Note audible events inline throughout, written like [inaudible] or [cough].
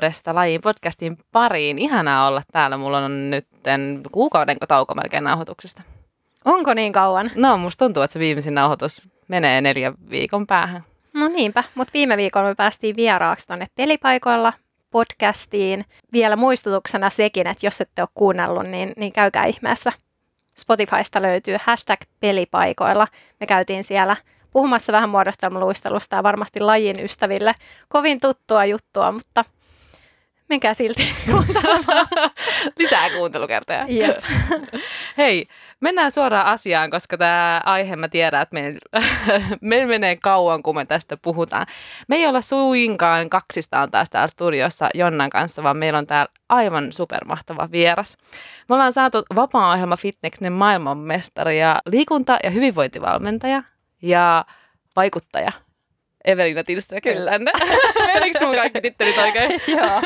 rakkaudesta lajin podcastin pariin. Ihanaa olla täällä. Mulla on nyt kuukauden tauko melkein nauhoituksesta. Onko niin kauan? No, musta tuntuu, että se viimeisin nauhoitus menee neljän viikon päähän. No niinpä, mutta viime viikolla me päästiin vieraaksi tuonne pelipaikoilla podcastiin. Vielä muistutuksena sekin, että jos ette ole kuunnellut, niin, niin käykää ihmeessä. Spotifysta löytyy hashtag pelipaikoilla. Me käytiin siellä puhumassa vähän muodostelmaluistelusta ja varmasti lajin ystäville kovin tuttua juttua, mutta menkää silti [laughs] kuuntelemaan. Lisää kuuntelukertoja. Jep. [laughs] Hei, mennään suoraan asiaan, koska tämä aihe mä tiedän, että meillä [laughs] me menee kauan, kun me tästä puhutaan. Me ei olla suinkaan kaksistaan taas täällä studiossa Jonnan kanssa, vaan meillä on täällä aivan supermahtava vieras. Me ollaan saatu vapaa-ohjelma Fitneksen maailmanmestari ja liikunta- ja hyvinvointivalmentaja ja vaikuttaja Evelina Tilström. Kyllä. [laughs] Menikö mun kaikki tittelit oikein? [laughs] Joo.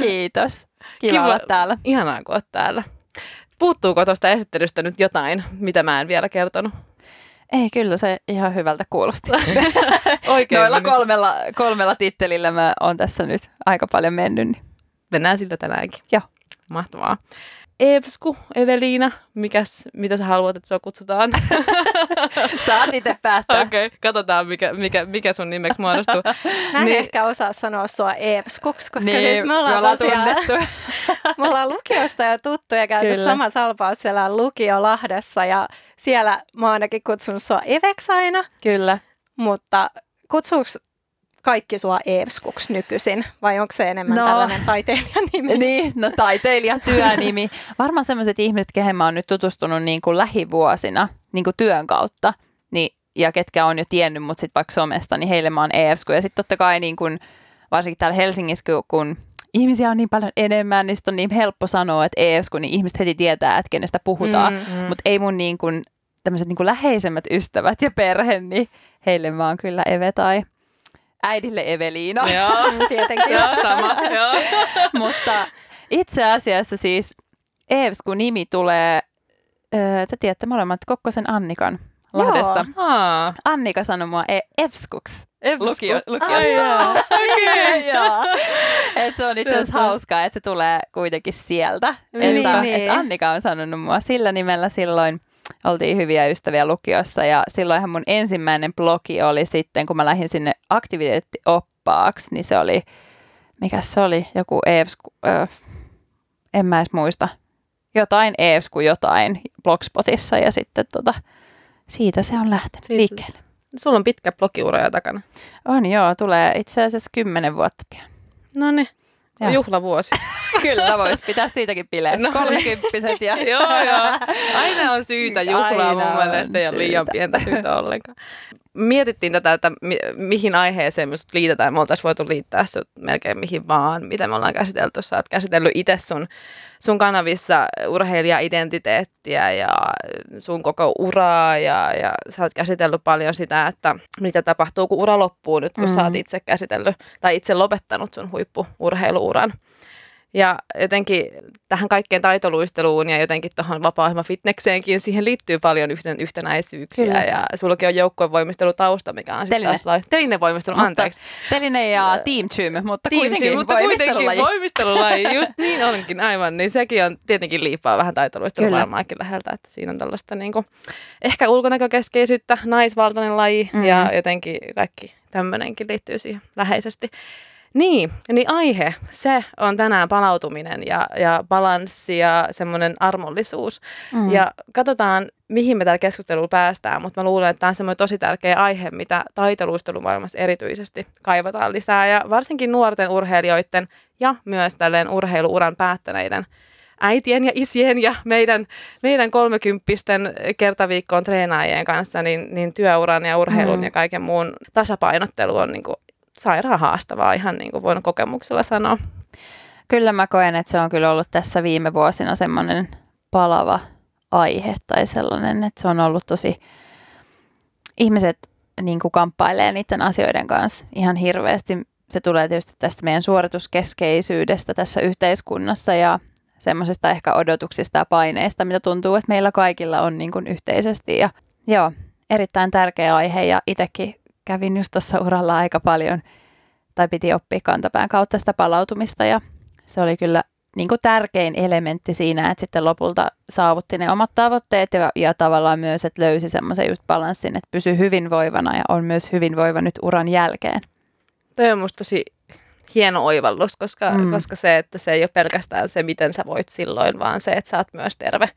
Kiitos. Kiva, Kiva olla täällä. Ihanaa, kun oot täällä. Puuttuuko tuosta esittelystä nyt jotain, mitä mä en vielä kertonut? Ei, kyllä se ihan hyvältä kuulosti. [laughs] Oikein Noilla kolmella, kolmella tittelillä mä oon tässä nyt aika paljon mennyt. Niin. Mennään sillä tänäänkin. Joo. Mahtavaa. Evsku, Eveliina, mikäs, mitä sä haluat, että sua kutsutaan? [laughs] Saat itse päättää. Okei, okay, katsotaan mikä, mikä, mikä sun nimeksi muodostuu. [laughs] Mä en niin. ehkä osaa sanoa sua Evskuks, koska niin, siis me ollaan, me ollaan tosiaan, [laughs] me ollaan lukiosta ja tuttuja käyty Kyllä. sama salpaus siellä Lukio Lahdessa ja siellä mä ainakin kutsun sua Eveksi aina. Kyllä. Mutta kutsuuks kaikki sua Eevskuks nykyisin, vai onko se enemmän no, tällainen taiteilijan [laughs] nimi? Niin, no taiteilijatyönimi. Varmaan sellaiset ihmiset, kehen mä oon nyt tutustunut niin kuin lähivuosina niin kuin työn kautta, niin, ja ketkä on jo tiennyt mut sit vaikka somesta, niin heille mä oon Eevsku. Ja sitten totta kai niin kuin, varsinkin täällä Helsingissä, kun ihmisiä on niin paljon enemmän, niin on niin helppo sanoa, että Eevsku, niin ihmiset heti tietää, että kenestä puhutaan. Mm, mm. Mutta ei mun niin kuin, tämmöiset niin kuin läheisemmät ystävät ja perhe, niin heille mä oon kyllä Eve tai äidille Eveliina. Joo, [laughs] tietenkin. joo, sama, joo. [laughs] Mutta itse asiassa siis Eevsku nimi tulee, öö, te tiedätte molemmat Kokkosen Annikan Lahdesta. Joo. Annika sanoi mua e- Evskuks. Lukio, lukiossa. Okay. Et se on itse asiassa hauskaa, että se tulee kuitenkin sieltä. Niin, että, niin. että Annika on sanonut mua sillä nimellä silloin oltiin hyviä ystäviä lukiossa ja silloinhan mun ensimmäinen blogi oli sitten, kun mä lähdin sinne aktiviteettioppaaksi, niin se oli, mikä se oli, joku Eevsku, äh, en mä edes muista, jotain Eevsku jotain Blogspotissa ja sitten tota, siitä se on lähtenyt siitä. liikkeelle. Sulla on pitkä blogiura jo takana. On joo, tulee itse asiassa kymmenen vuotta pian. No niin. Joo. Juhlavuosi. [laughs] Kyllä, voisi pitää siitäkin bileet. No, Kolmekymppiset ja... joo, joo. Aina on syytä juhlaa Aina mun mielestä. Ei ole liian pientä syytä ollenkaan. Mietittiin tätä, että mi- mihin aiheeseen me sut liitetään. Me oltaisiin voitu liittää sut melkein mihin vaan, mitä me ollaan käsitelty. Sä oot käsitellyt itse sun, sun kanavissa urheilija-identiteettiä ja sun koko uraa. Ja, ja sä oot käsitellyt paljon sitä, että mitä tapahtuu, kun ura loppuu nyt, kun mm. sä oot itse käsitellyt tai itse lopettanut sun huippu-urheiluuran. Ja jotenkin tähän kaikkeen taitoluisteluun ja jotenkin tuohon vapaa fitnekseenkin, siihen liittyy paljon yhden, yhtenäisyyksiä. Kyllä. Ja sullakin on joukkuevoimistelutausta, mikä on sitten taas lai... Telinevoimistelu, mutta, anteeksi. Teline ja team gym, mutta team kuitenkin, gym, mutta kuitenkin voimistelulaji. [laughs] just niin onkin aivan. Niin sekin on tietenkin liipaa vähän taitoluistelumaailmaakin läheltä, että siinä on tällaista niin kuin, ehkä ulkonäkökeskeisyyttä, naisvaltainen laji mm-hmm. ja jotenkin kaikki tämmöinenkin liittyy siihen läheisesti. Niin, niin aihe, se on tänään palautuminen ja, ja balanssi ja semmoinen armollisuus. Mm. Ja katsotaan, mihin me tällä keskustelulla päästään, mutta mä luulen, että tämä on semmoinen tosi tärkeä aihe, mitä taiteluistelumaailmassa erityisesti kaivataan lisää. Ja varsinkin nuorten urheilijoiden ja myös tälleen urheiluuran päättäneiden äitien ja isien ja meidän, meidän kolmekymppisten kertaviikkoon treenaajien kanssa, niin, niin työuran ja urheilun mm. ja kaiken muun tasapainottelu on niin kuin sairaan haastavaa ihan niin kuin voin kokemuksella sanoa. Kyllä mä koen, että se on kyllä ollut tässä viime vuosina semmoinen palava aihe tai sellainen, että se on ollut tosi, ihmiset niin kuin kamppailee niiden asioiden kanssa ihan hirveästi. Se tulee tietysti tästä meidän suorituskeskeisyydestä tässä yhteiskunnassa ja semmoisesta ehkä odotuksista ja paineista, mitä tuntuu, että meillä kaikilla on niin kuin yhteisesti. Ja joo, erittäin tärkeä aihe ja itsekin kävin just tuossa uralla aika paljon tai piti oppia kantapään kautta sitä palautumista ja se oli kyllä niin kuin tärkein elementti siinä, että sitten lopulta saavutti ne omat tavoitteet ja, ja tavallaan myös, että löysi semmoisen just balanssin, että pysyy hyvinvoivana ja on myös hyvinvoiva nyt uran jälkeen. Toi on musta tosi hieno oivallus, koska, mm. koska se, että se ei ole pelkästään se, miten sä voit silloin, vaan se, että sä oot myös terve,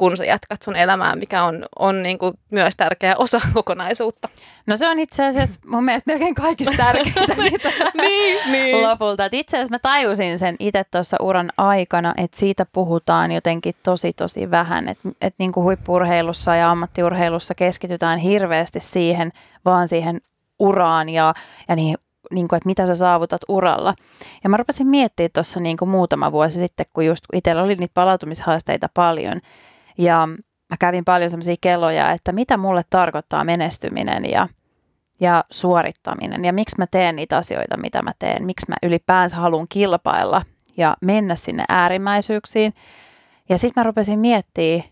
kun sä jatkat sun elämää, mikä on, on niin kuin myös tärkeä osa [laughs] kokonaisuutta. No se on itse asiassa mun mielestä melkein kaikista tärkeintä [laughs] sitä niin, niin. lopulta. Et itse asiassa mä tajusin sen itse tuossa uran aikana, että siitä puhutaan jotenkin tosi tosi vähän. Että et niin kuin huippurheilussa ja ammattiurheilussa keskitytään hirveästi siihen, vaan siihen uraan ja, ja niihin niin kuin, että mitä sä saavutat uralla. Ja mä rupesin miettimään tuossa niin muutama vuosi sitten, kun just itsellä oli niitä palautumishaasteita paljon. Ja mä kävin paljon semmoisia kelloja, että mitä mulle tarkoittaa menestyminen ja, ja suorittaminen. Ja miksi mä teen niitä asioita, mitä mä teen. Miksi mä ylipäänsä haluan kilpailla ja mennä sinne äärimmäisyyksiin. Ja sitten mä rupesin miettimään,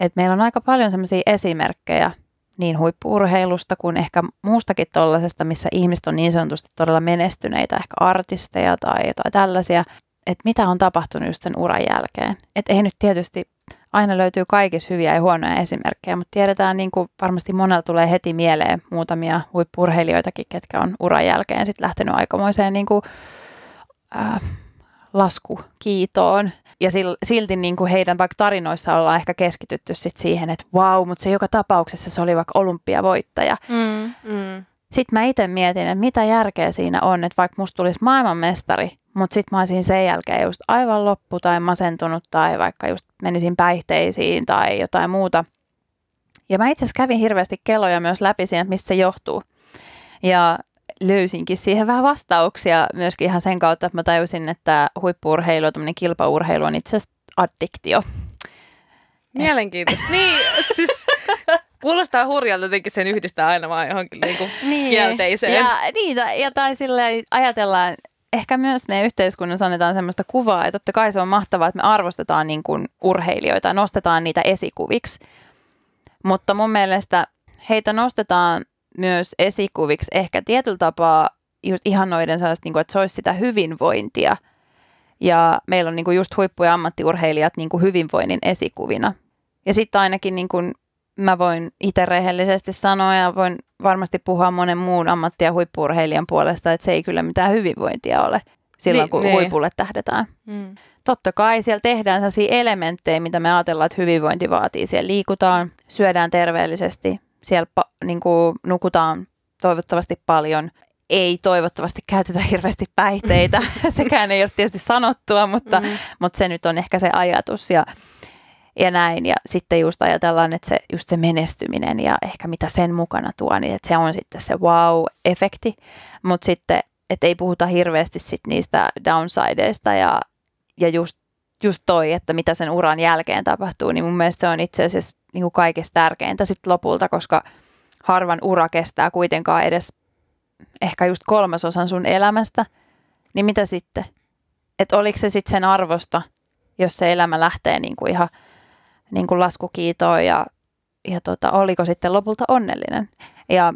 että meillä on aika paljon semmoisia esimerkkejä – niin huippuurheilusta kuin ehkä muustakin tuollaisesta, missä ihmiset on niin sanotusti todella menestyneitä, ehkä artisteja tai jotain tällaisia, että mitä on tapahtunut just sen uran jälkeen. Että ei nyt tietysti aina löytyy kaikissa hyviä ja huonoja esimerkkejä, mutta tiedetään niin kuin varmasti monella tulee heti mieleen muutamia huippurheilijoitakin, ketkä on uran jälkeen sitten lähtenyt aikamoiseen niin kuin, äh, laskukiitoon ja silti niin kuin heidän vaikka tarinoissa ollaan ehkä keskitytty sit siihen, että vau, mutta se joka tapauksessa se oli vaikka olympiavoittaja. Mm, mm. Sitten mä itse mietin, että mitä järkeä siinä on, että vaikka musta tulisi maailmanmestari, mutta sitten mä olisin sen jälkeen just aivan loppu tai masentunut tai vaikka just menisin päihteisiin tai jotain muuta. Ja mä itse asiassa kävin hirveästi kelloja myös läpi siihen, että mistä se johtuu. Ja löysinkin siihen vähän vastauksia myöskin ihan sen kautta, että mä tajusin, että huippuurheilu ja kilpaurheilu on itse asiassa addiktio. Mielenkiintoista. niin, [laughs] siis kuulostaa hurjalta jotenkin sen yhdistää aina vaan johonkin niinku niin. kielteiseen. Ja, niin, ja tai silleen ajatellaan, ehkä myös meidän yhteiskunnassa annetaan sellaista kuvaa, että totta kai se on mahtavaa, että me arvostetaan niin kuin urheilijoita ja nostetaan niitä esikuviksi. Mutta mun mielestä heitä nostetaan myös esikuviksi ehkä tietyllä tapaa just ihannoiden sellaista, niin kuin, että se olisi sitä hyvinvointia. Ja meillä on niin kuin just huippu- ja ammattiurheilijat niin kuin hyvinvoinnin esikuvina. Ja sitten ainakin niin kuin mä voin itse rehellisesti sanoa ja voin varmasti puhua monen muun ammatti- ja huippuurheilijan puolesta, että se ei kyllä mitään hyvinvointia ole silloin, niin, kun niin. huipulle tähdetään. Mm. Totta kai siellä tehdään sellaisia elementtejä, mitä me ajatellaan, että hyvinvointi vaatii. Siellä liikutaan, syödään terveellisesti, siellä niin kuin, nukutaan toivottavasti paljon. Ei toivottavasti käytetä hirveästi päihteitä, [laughs] sekään ei ole tietysti sanottua, mutta, mm. mutta se nyt on ehkä se ajatus ja, ja näin. Ja sitten just ajatellaan, että se, just se menestyminen ja ehkä mitä sen mukana tuo, niin että se on sitten se wow-efekti, mutta sitten että ei puhuta hirveästi sit niistä downsideista ja, ja just, just toi, että mitä sen uran jälkeen tapahtuu, niin mun mielestä se on itse asiassa niin kuin kaikista tärkeintä sitten lopulta, koska harvan ura kestää kuitenkaan edes ehkä just kolmasosan sun elämästä, niin mitä sitten? Että oliko se sitten sen arvosta, jos se elämä lähtee niin kuin ihan niin kuin laskukiitoon ja, ja tota, oliko sitten lopulta onnellinen. Ja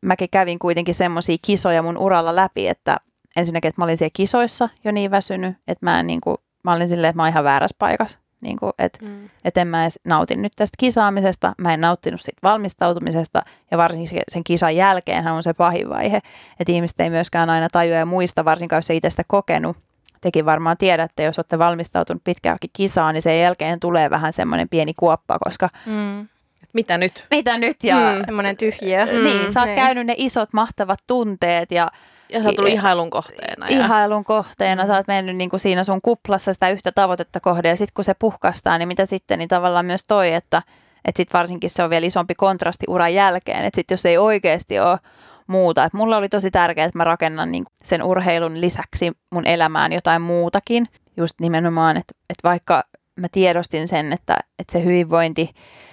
mäkin kävin kuitenkin semmoisia kisoja mun uralla läpi, että ensinnäkin, että mä olin siellä kisoissa jo niin väsynyt, että mä, en, niin kuin, mä olin silleen, että mä oon ihan väärässä paikassa. Niin kuin, et, mm. et en mä edes nautin nyt tästä kisaamisesta, mä en nauttinut siitä valmistautumisesta ja varsinkin sen kisan jälkeen on se pahin vaihe, että ihmiset ei myöskään aina tajua ja muista, varsinkaan jos ei itse sitä kokenut. Tekin varmaan tiedätte, jos olette valmistautunut pitkäänkin kisaan, niin sen jälkeen tulee vähän semmoinen pieni kuoppa, koska mm. Mitä nyt? Mitä nyt? Ja, mm. Semmoinen tyhjiö. Mm. Niin, sä oot niin. käynyt ne isot mahtavat tunteet ja ja sä oot tullut ihailun kohteena. Ja... Ihailun kohteena. Mm. Sä oot mennyt niin kuin siinä sun kuplassa sitä yhtä tavoitetta kohde. Ja sitten kun se puhkastaa, niin mitä sitten, niin tavallaan myös toi, että että sitten varsinkin se on vielä isompi kontrasti uran jälkeen. Että sitten jos ei oikeasti ole muuta. Et mulla oli tosi tärkeää, että mä rakennan niin sen urheilun lisäksi mun elämään jotain muutakin. Just nimenomaan, että, että vaikka mä tiedostin sen, että, että se hyvinvointi,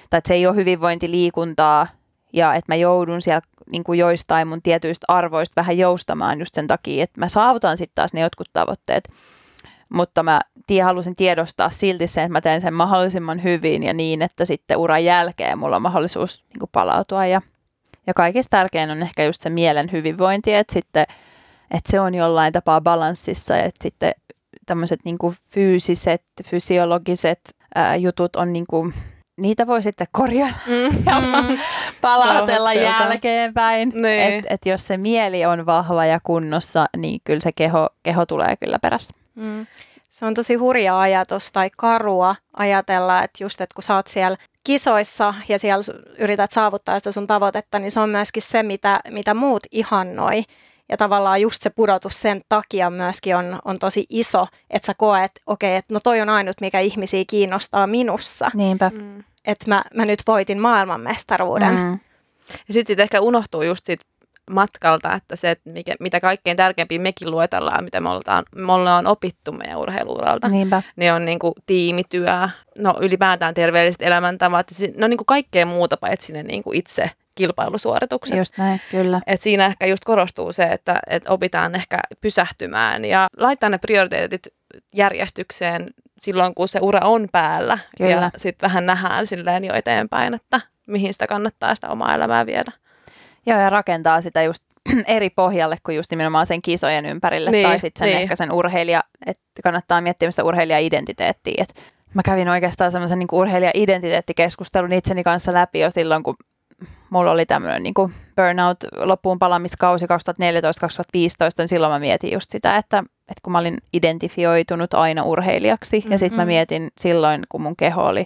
tai että se ei ole hyvinvointiliikuntaa, ja että mä joudun siellä niin kuin joistain mun tietyistä arvoista vähän joustamaan just sen takia, että mä saavutan sitten taas ne jotkut tavoitteet. Mutta mä tie, halusin tiedostaa silti sen, että mä teen sen mahdollisimman hyvin ja niin, että sitten uran jälkeen mulla on mahdollisuus niin kuin palautua. Ja, ja kaikista tärkein on ehkä just se mielen hyvinvointi, että sitten että se on jollain tapaa balanssissa, että sitten tämmöiset niin fyysiset, fysiologiset ää, jutut on niin kuin, niitä voi sitten korjata Mm. [laughs] ja Mm. palautella jälkeenpäin. Niin. Että et jos se mieli on vahva ja kunnossa, niin kyllä se keho, keho tulee kyllä perässä. Mm. Se on tosi hurja ajatus tai karua ajatella, että just, että kun sä oot siellä kisoissa ja siellä yrität saavuttaa sitä sun tavoitetta, niin se on myöskin se, mitä, mitä muut ihannoi. Ja tavallaan just se pudotus sen takia myöskin on, on tosi iso, että sä koet, okei, että no toi on ainut, mikä ihmisiä kiinnostaa minussa. Niinpä. Mm. Että mä, mä nyt voitin maailmanmestaruuden. Mm. Ja sitten sit ehkä unohtuu just siitä matkalta, että se, että mikä, mitä kaikkein tärkeimpiä mekin luetellaan, mitä me ollaan, me ollaan opittu meidän urheiluuralta, Niinpä. ne on niinku tiimityö, no ylipäätään terveelliset elämäntavat, ne on niinku kaikkea muuta paitsi ne niinku itse kilpailusuoritukset. Just näin, kyllä. Et siinä ehkä just korostuu se, että, että opitaan ehkä pysähtymään ja laittaa ne prioriteetit järjestykseen silloin, kun se ura on päällä. Kyllä. Ja sitten vähän nähdään silleen jo eteenpäin, että mihin sitä kannattaa sitä omaa elämää viedä. Joo, ja rakentaa sitä just [clears throat] eri pohjalle kuin just nimenomaan sen kisojen ympärille Niin, tai sitten sen niin. ehkä sen urheilija, että kannattaa miettiä sitä urheilija-identiteettiä. Et mä kävin oikeastaan semmoisen niin urheilija-identiteettikeskustelun itseni kanssa läpi jo silloin, kun mulla oli tämmöinen niin burnout loppuun palamiskausi 2014-2015, niin silloin mä mietin just sitä, että, että kun mä olin identifioitunut aina urheilijaksi ja sitten mä mietin silloin, kun mun keho oli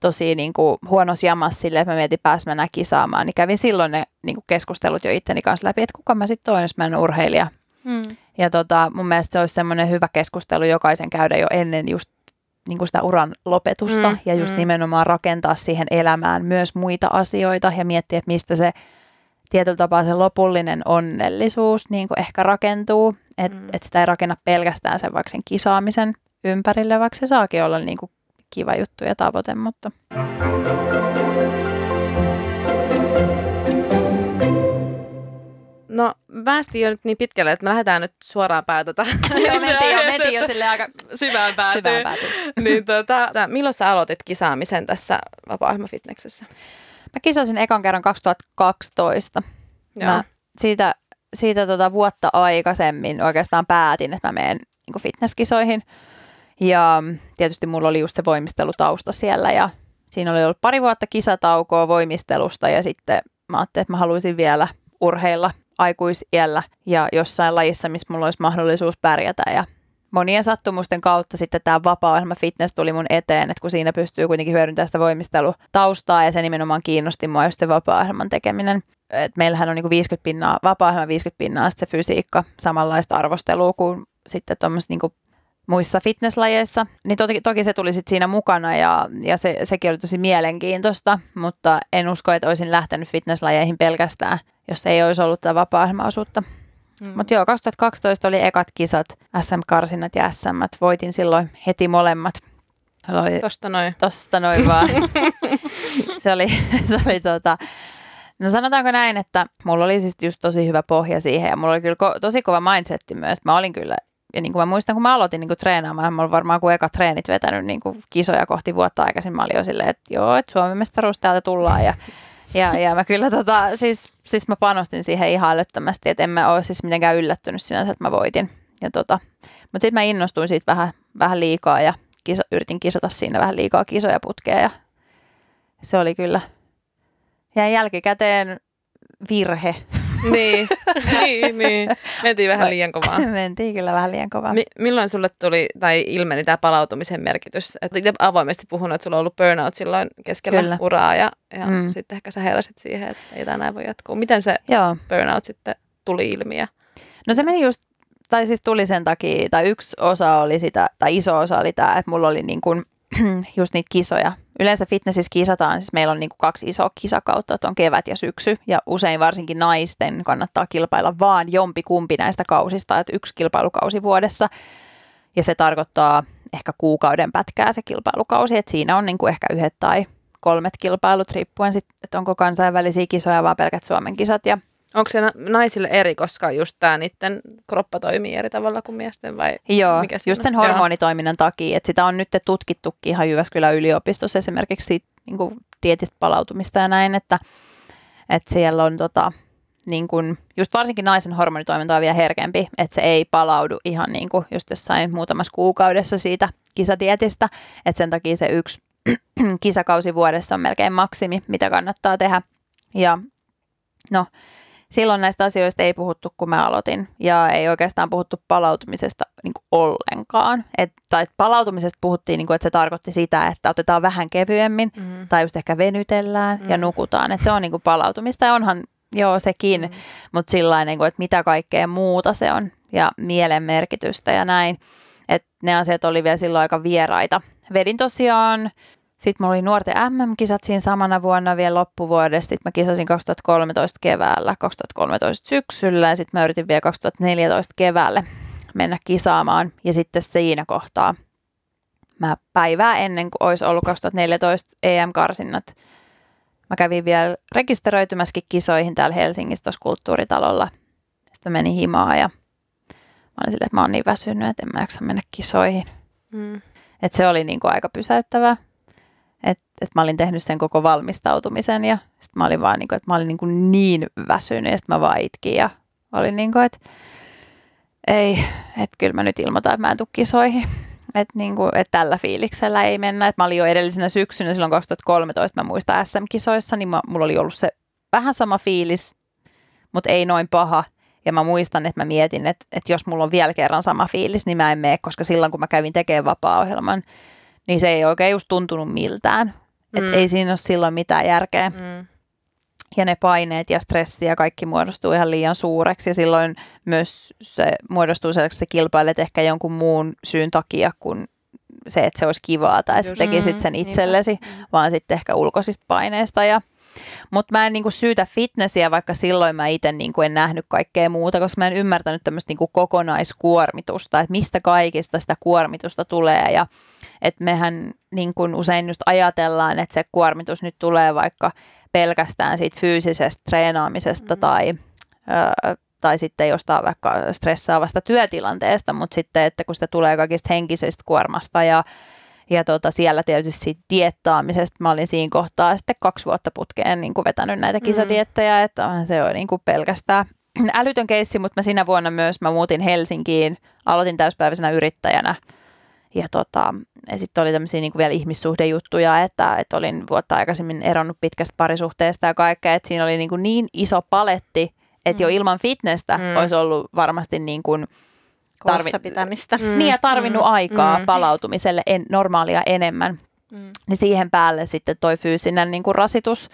tosi niin kuin huonossa jamassa sille, että mä mietin pääs mä kisaamaan, niin kävin silloin ne niin kuin keskustelut jo itteni kanssa läpi, että kuka mä sitten oon, jos mä en urheilija. Mm. Ja tota, mun mielestä se olisi semmoinen hyvä keskustelu jokaisen käydä jo ennen just niin kuin sitä uran lopetusta Mm, ja just mm. nimenomaan rakentaa siihen elämään myös muita asioita ja miettiä, että mistä se tietyllä tapaa se lopullinen onnellisuus niin kuin ehkä rakentuu, että Mm. et sitä ei rakenna pelkästään sen vaikka sen kisaamisen ympärille, vaikka se saakin olla niin kuin kiva juttu ja tavoite, mutta No päästiin jo nyt niin pitkälle, että me lähdetään nyt suoraan päätä [laughs] Joo, mentiin jo, mentiin jo silleen aika syvään päätyyn. syvään päätyyn. [laughs] niin, tota, tää- milloin sä aloitit kisaamisen tässä vapaa fitneksessä? Mä kisasin ekan kerran 2012. Joo. Mä siitä, siitä tota vuotta aikaisemmin oikeastaan päätin, että mä menen niin fitnesskisoihin. Ja tietysti mulla oli just se voimistelutausta siellä ja siinä oli ollut pari vuotta kisataukoa voimistelusta ja sitten mä ajattelin, että mä haluaisin vielä urheilla aikuisiellä ja jossain lajissa, missä mulla olisi mahdollisuus pärjätä ja monien sattumusten kautta sitten tämä vapaa-ohjelma fitness tuli mun eteen, että kun siinä pystyy kuitenkin hyödyntämään sitä voimistelutaustaa ja se nimenomaan kiinnosti mua just se vapaa-ohjelman tekeminen. Et meillähän on niinku 50 pinnaa, vapaa 50 pinnaa sitten fysiikka, samanlaista arvostelua kuin sitten tuommoisissa niinku muissa fitnesslajeissa. Niin toki, toki se tuli sitten siinä mukana ja, ja se, sekin oli tosi mielenkiintoista, mutta en usko, että olisin lähtenyt fitnesslajeihin pelkästään, jos ei olisi ollut tätä vapaa-ohjelmaosuutta. Mm. Mutta joo, 2012 oli ekat kisat, SM-karsinat ja SM. Voitin silloin heti molemmat. Oli Tosta noin. tosta noin vaan. [laughs] se oli, se oli tota, no sanotaanko näin, että mulla oli siis just tosi hyvä pohja siihen ja mulla oli kyllä ko- tosi kova mindsetti myös. Mä olin kyllä, ja niin kuin mä muistan, kun mä aloitin niin kuin treenaamaan, mä olin varmaan kuin eka treenit vetänyt niin kuin kisoja kohti vuotta aikaisin. Mä olin jo silleen, että joo, että Suomen mestaruus täältä tullaan ja ja, ja mä kyllä tota, siis, siis mä panostin siihen ihan älyttömästi, että en mä ole siis mitenkään yllättynyt sinänsä, että mä voitin. Ja tota, mutta sitten mä innostuin siitä vähän, vähän liikaa ja kisa, yritin kisata siinä vähän liikaa kisoja putkeen ja se oli kyllä, jäi jälkikäteen virhe. Niin, niin, niin. Mentiin vähän liian kovaa. [laughs] Mentiin kyllä vähän liian kovaa. Mi- milloin sulle tuli tai ilmeni tämä palautumisen merkitys? Et itse avoimesti puhunut, että sulla on ollut burnout silloin keskellä Kyllä. uraa ja, ja Mm. sitten ehkä sä heräsit siihen, että ei tämä näin voi jatkuu. Miten se Joo. burnout sitten tuli ilmi? Ja... No se meni just, tai siis tuli sen takia, tai yksi osa oli sitä, tai iso osa oli tämä, että mulla oli niin kuin, [clears throat] just niitä kisoja. Yleensä fitnessissä kisataan, siis meillä on niin kuin kaksi isoa kisakautta, että on kevät ja syksy, ja usein varsinkin naisten kannattaa kilpailla vaan jompi kumpi näistä kausista, että yksi kilpailukausi vuodessa, ja se tarkoittaa ehkä kuukauden pätkää se kilpailukausi, että siinä on niin kuin ehkä yhdet tai kolmet kilpailut, riippuen sitten, että onko kansainvälisiä kisoja, vaan pelkät Suomen kisat, ja Onko se na- naisille eri, koska just tämä niiden kroppa toimii eri tavalla kuin miesten vai Joo, mikä siinä just Joo. hormonitoiminnan takia, että sitä on nyt tutkittukin ihan Jyväskylän yliopistossa esimerkiksi siitä, niin kuin dietistä palautumista ja näin, että, että siellä on tota, niin kun, just varsinkin naisen hormonitoiminta on vielä herkempi, että se ei palaudu ihan niin kuin just jossain muutamassa kuukaudessa siitä kisadietistä, että sen takia se yksi [clears throat] kisakausi vuodessa on melkein maksimi, mitä kannattaa tehdä. Ja no, silloin näistä asioista ei puhuttu, kun mä aloitin, ja ei oikeastaan puhuttu palautumisesta niin kuin ollenkaan. Et, tai palautumisesta puhuttiin, niin kuin, että se tarkoitti sitä, että otetaan vähän kevyemmin, mm. tai just ehkä venytellään mm. ja nukutaan. Että se on niin kuin palautumista, ja onhan joo sekin, mm. mutta sillä niin kuin, että mitä kaikkea muuta se on, ja mielen merkitystä ja näin. Että ne asiat oli vielä silloin aika vieraita. Vedin tosiaan sitten mulla oli nuorten MM-kisat siinä samana vuonna vielä loppuvuodesta. Sitten mä kisasin 2013 keväällä, 2013 syksyllä ja sitten mä yritin vielä 2014 keväälle mennä kisaamaan. Ja sitten siinä kohtaa mä päivää ennen kuin olisi ollut 2014 EM-karsinnat, mä kävin vielä rekisteröitymässäkin kisoihin täällä Helsingissä tuossa kulttuuritalolla. Sitten mä menin himaan ja mä olin silleen, että mä oon niin väsynyt, että en mä jaksa mennä kisoihin. Mm. Et se oli niinku aika pysäyttävää. Että et mä olin tehnyt sen koko valmistautumisen ja sitten mä olin vaan niinku, että mä olin niinku niin väsynyt ja sitten mä vaan itkin ja olin niinku, että ei, että kyllä mä nyt ilmoitan, että mä en tule kisoihin. Että niinku, et tällä fiiliksellä ei mennä. Et mä olin jo edellisenä syksynä, silloin 2013, mä muistan SM-kisoissa, niin mä, mulla oli ollut se vähän sama fiilis, mutta ei noin paha. Ja mä muistan, että mä mietin, että, että jos mulla on vielä kerran sama fiilis, niin mä en mene, koska silloin kun mä kävin tekemään vapaa-ohjelman, niin se ei oikein just tuntunut miltään. Mm. Että ei siinä ole silloin mitään järkeä. Mm. Ja ne paineet ja stressi ja kaikki muodostuu ihan liian suureksi. Ja silloin myös se muodostuu sellaiseksi, että kilpailet ehkä jonkun muun syyn takia kuin se, että se olisi kivaa tai sä tekisit sen itsellesi, mm. vaan sitten ehkä ulkoisista paineista. Ja, mutta mä en niinku syytä fitnessiä, vaikka silloin mä itse niinku en nähnyt kaikkea muuta, koska mä en ymmärtänyt tämmöistä niinku kokonaiskuormitusta, että mistä kaikista sitä kuormitusta tulee. Ja että mehän niin kuin usein just ajatellaan, että se kuormitus nyt tulee vaikka pelkästään siitä fyysisestä treenaamisesta mm. tai, ö, tai sitten jostain vaikka stressaavasta työtilanteesta, mutta sitten, että kun sitä tulee kaikista henkisestä kuormasta ja ja tota, siellä tietysti diettaamisesta mä olin siinä kohtaa sitten kaksi vuotta putkeen niin kuin vetänyt näitä kisadiettejä, mm. että se on niin kuin pelkästään älytön keissi, mutta mä siinä vuonna myös mä muutin Helsinkiin, aloitin täyspäiväisenä yrittäjänä – tota, ja sitten oli tämmöisiä niin vielä ihmissuhdejuttuja, että, että olin vuotta aikaisemmin eronnut pitkästä parisuhteesta ja kaikkea, että siinä oli niin, kuin niin iso paletti, että mm. jo ilman fitnessä mm. olisi ollut varmasti niin kuin tarvi... pitämistä. Mm. Niin ja tarvinnut mm. aikaa mm. palautumiselle en, normaalia enemmän. Mm. Niin siihen päälle sitten toi fyysinen niin kuin rasitus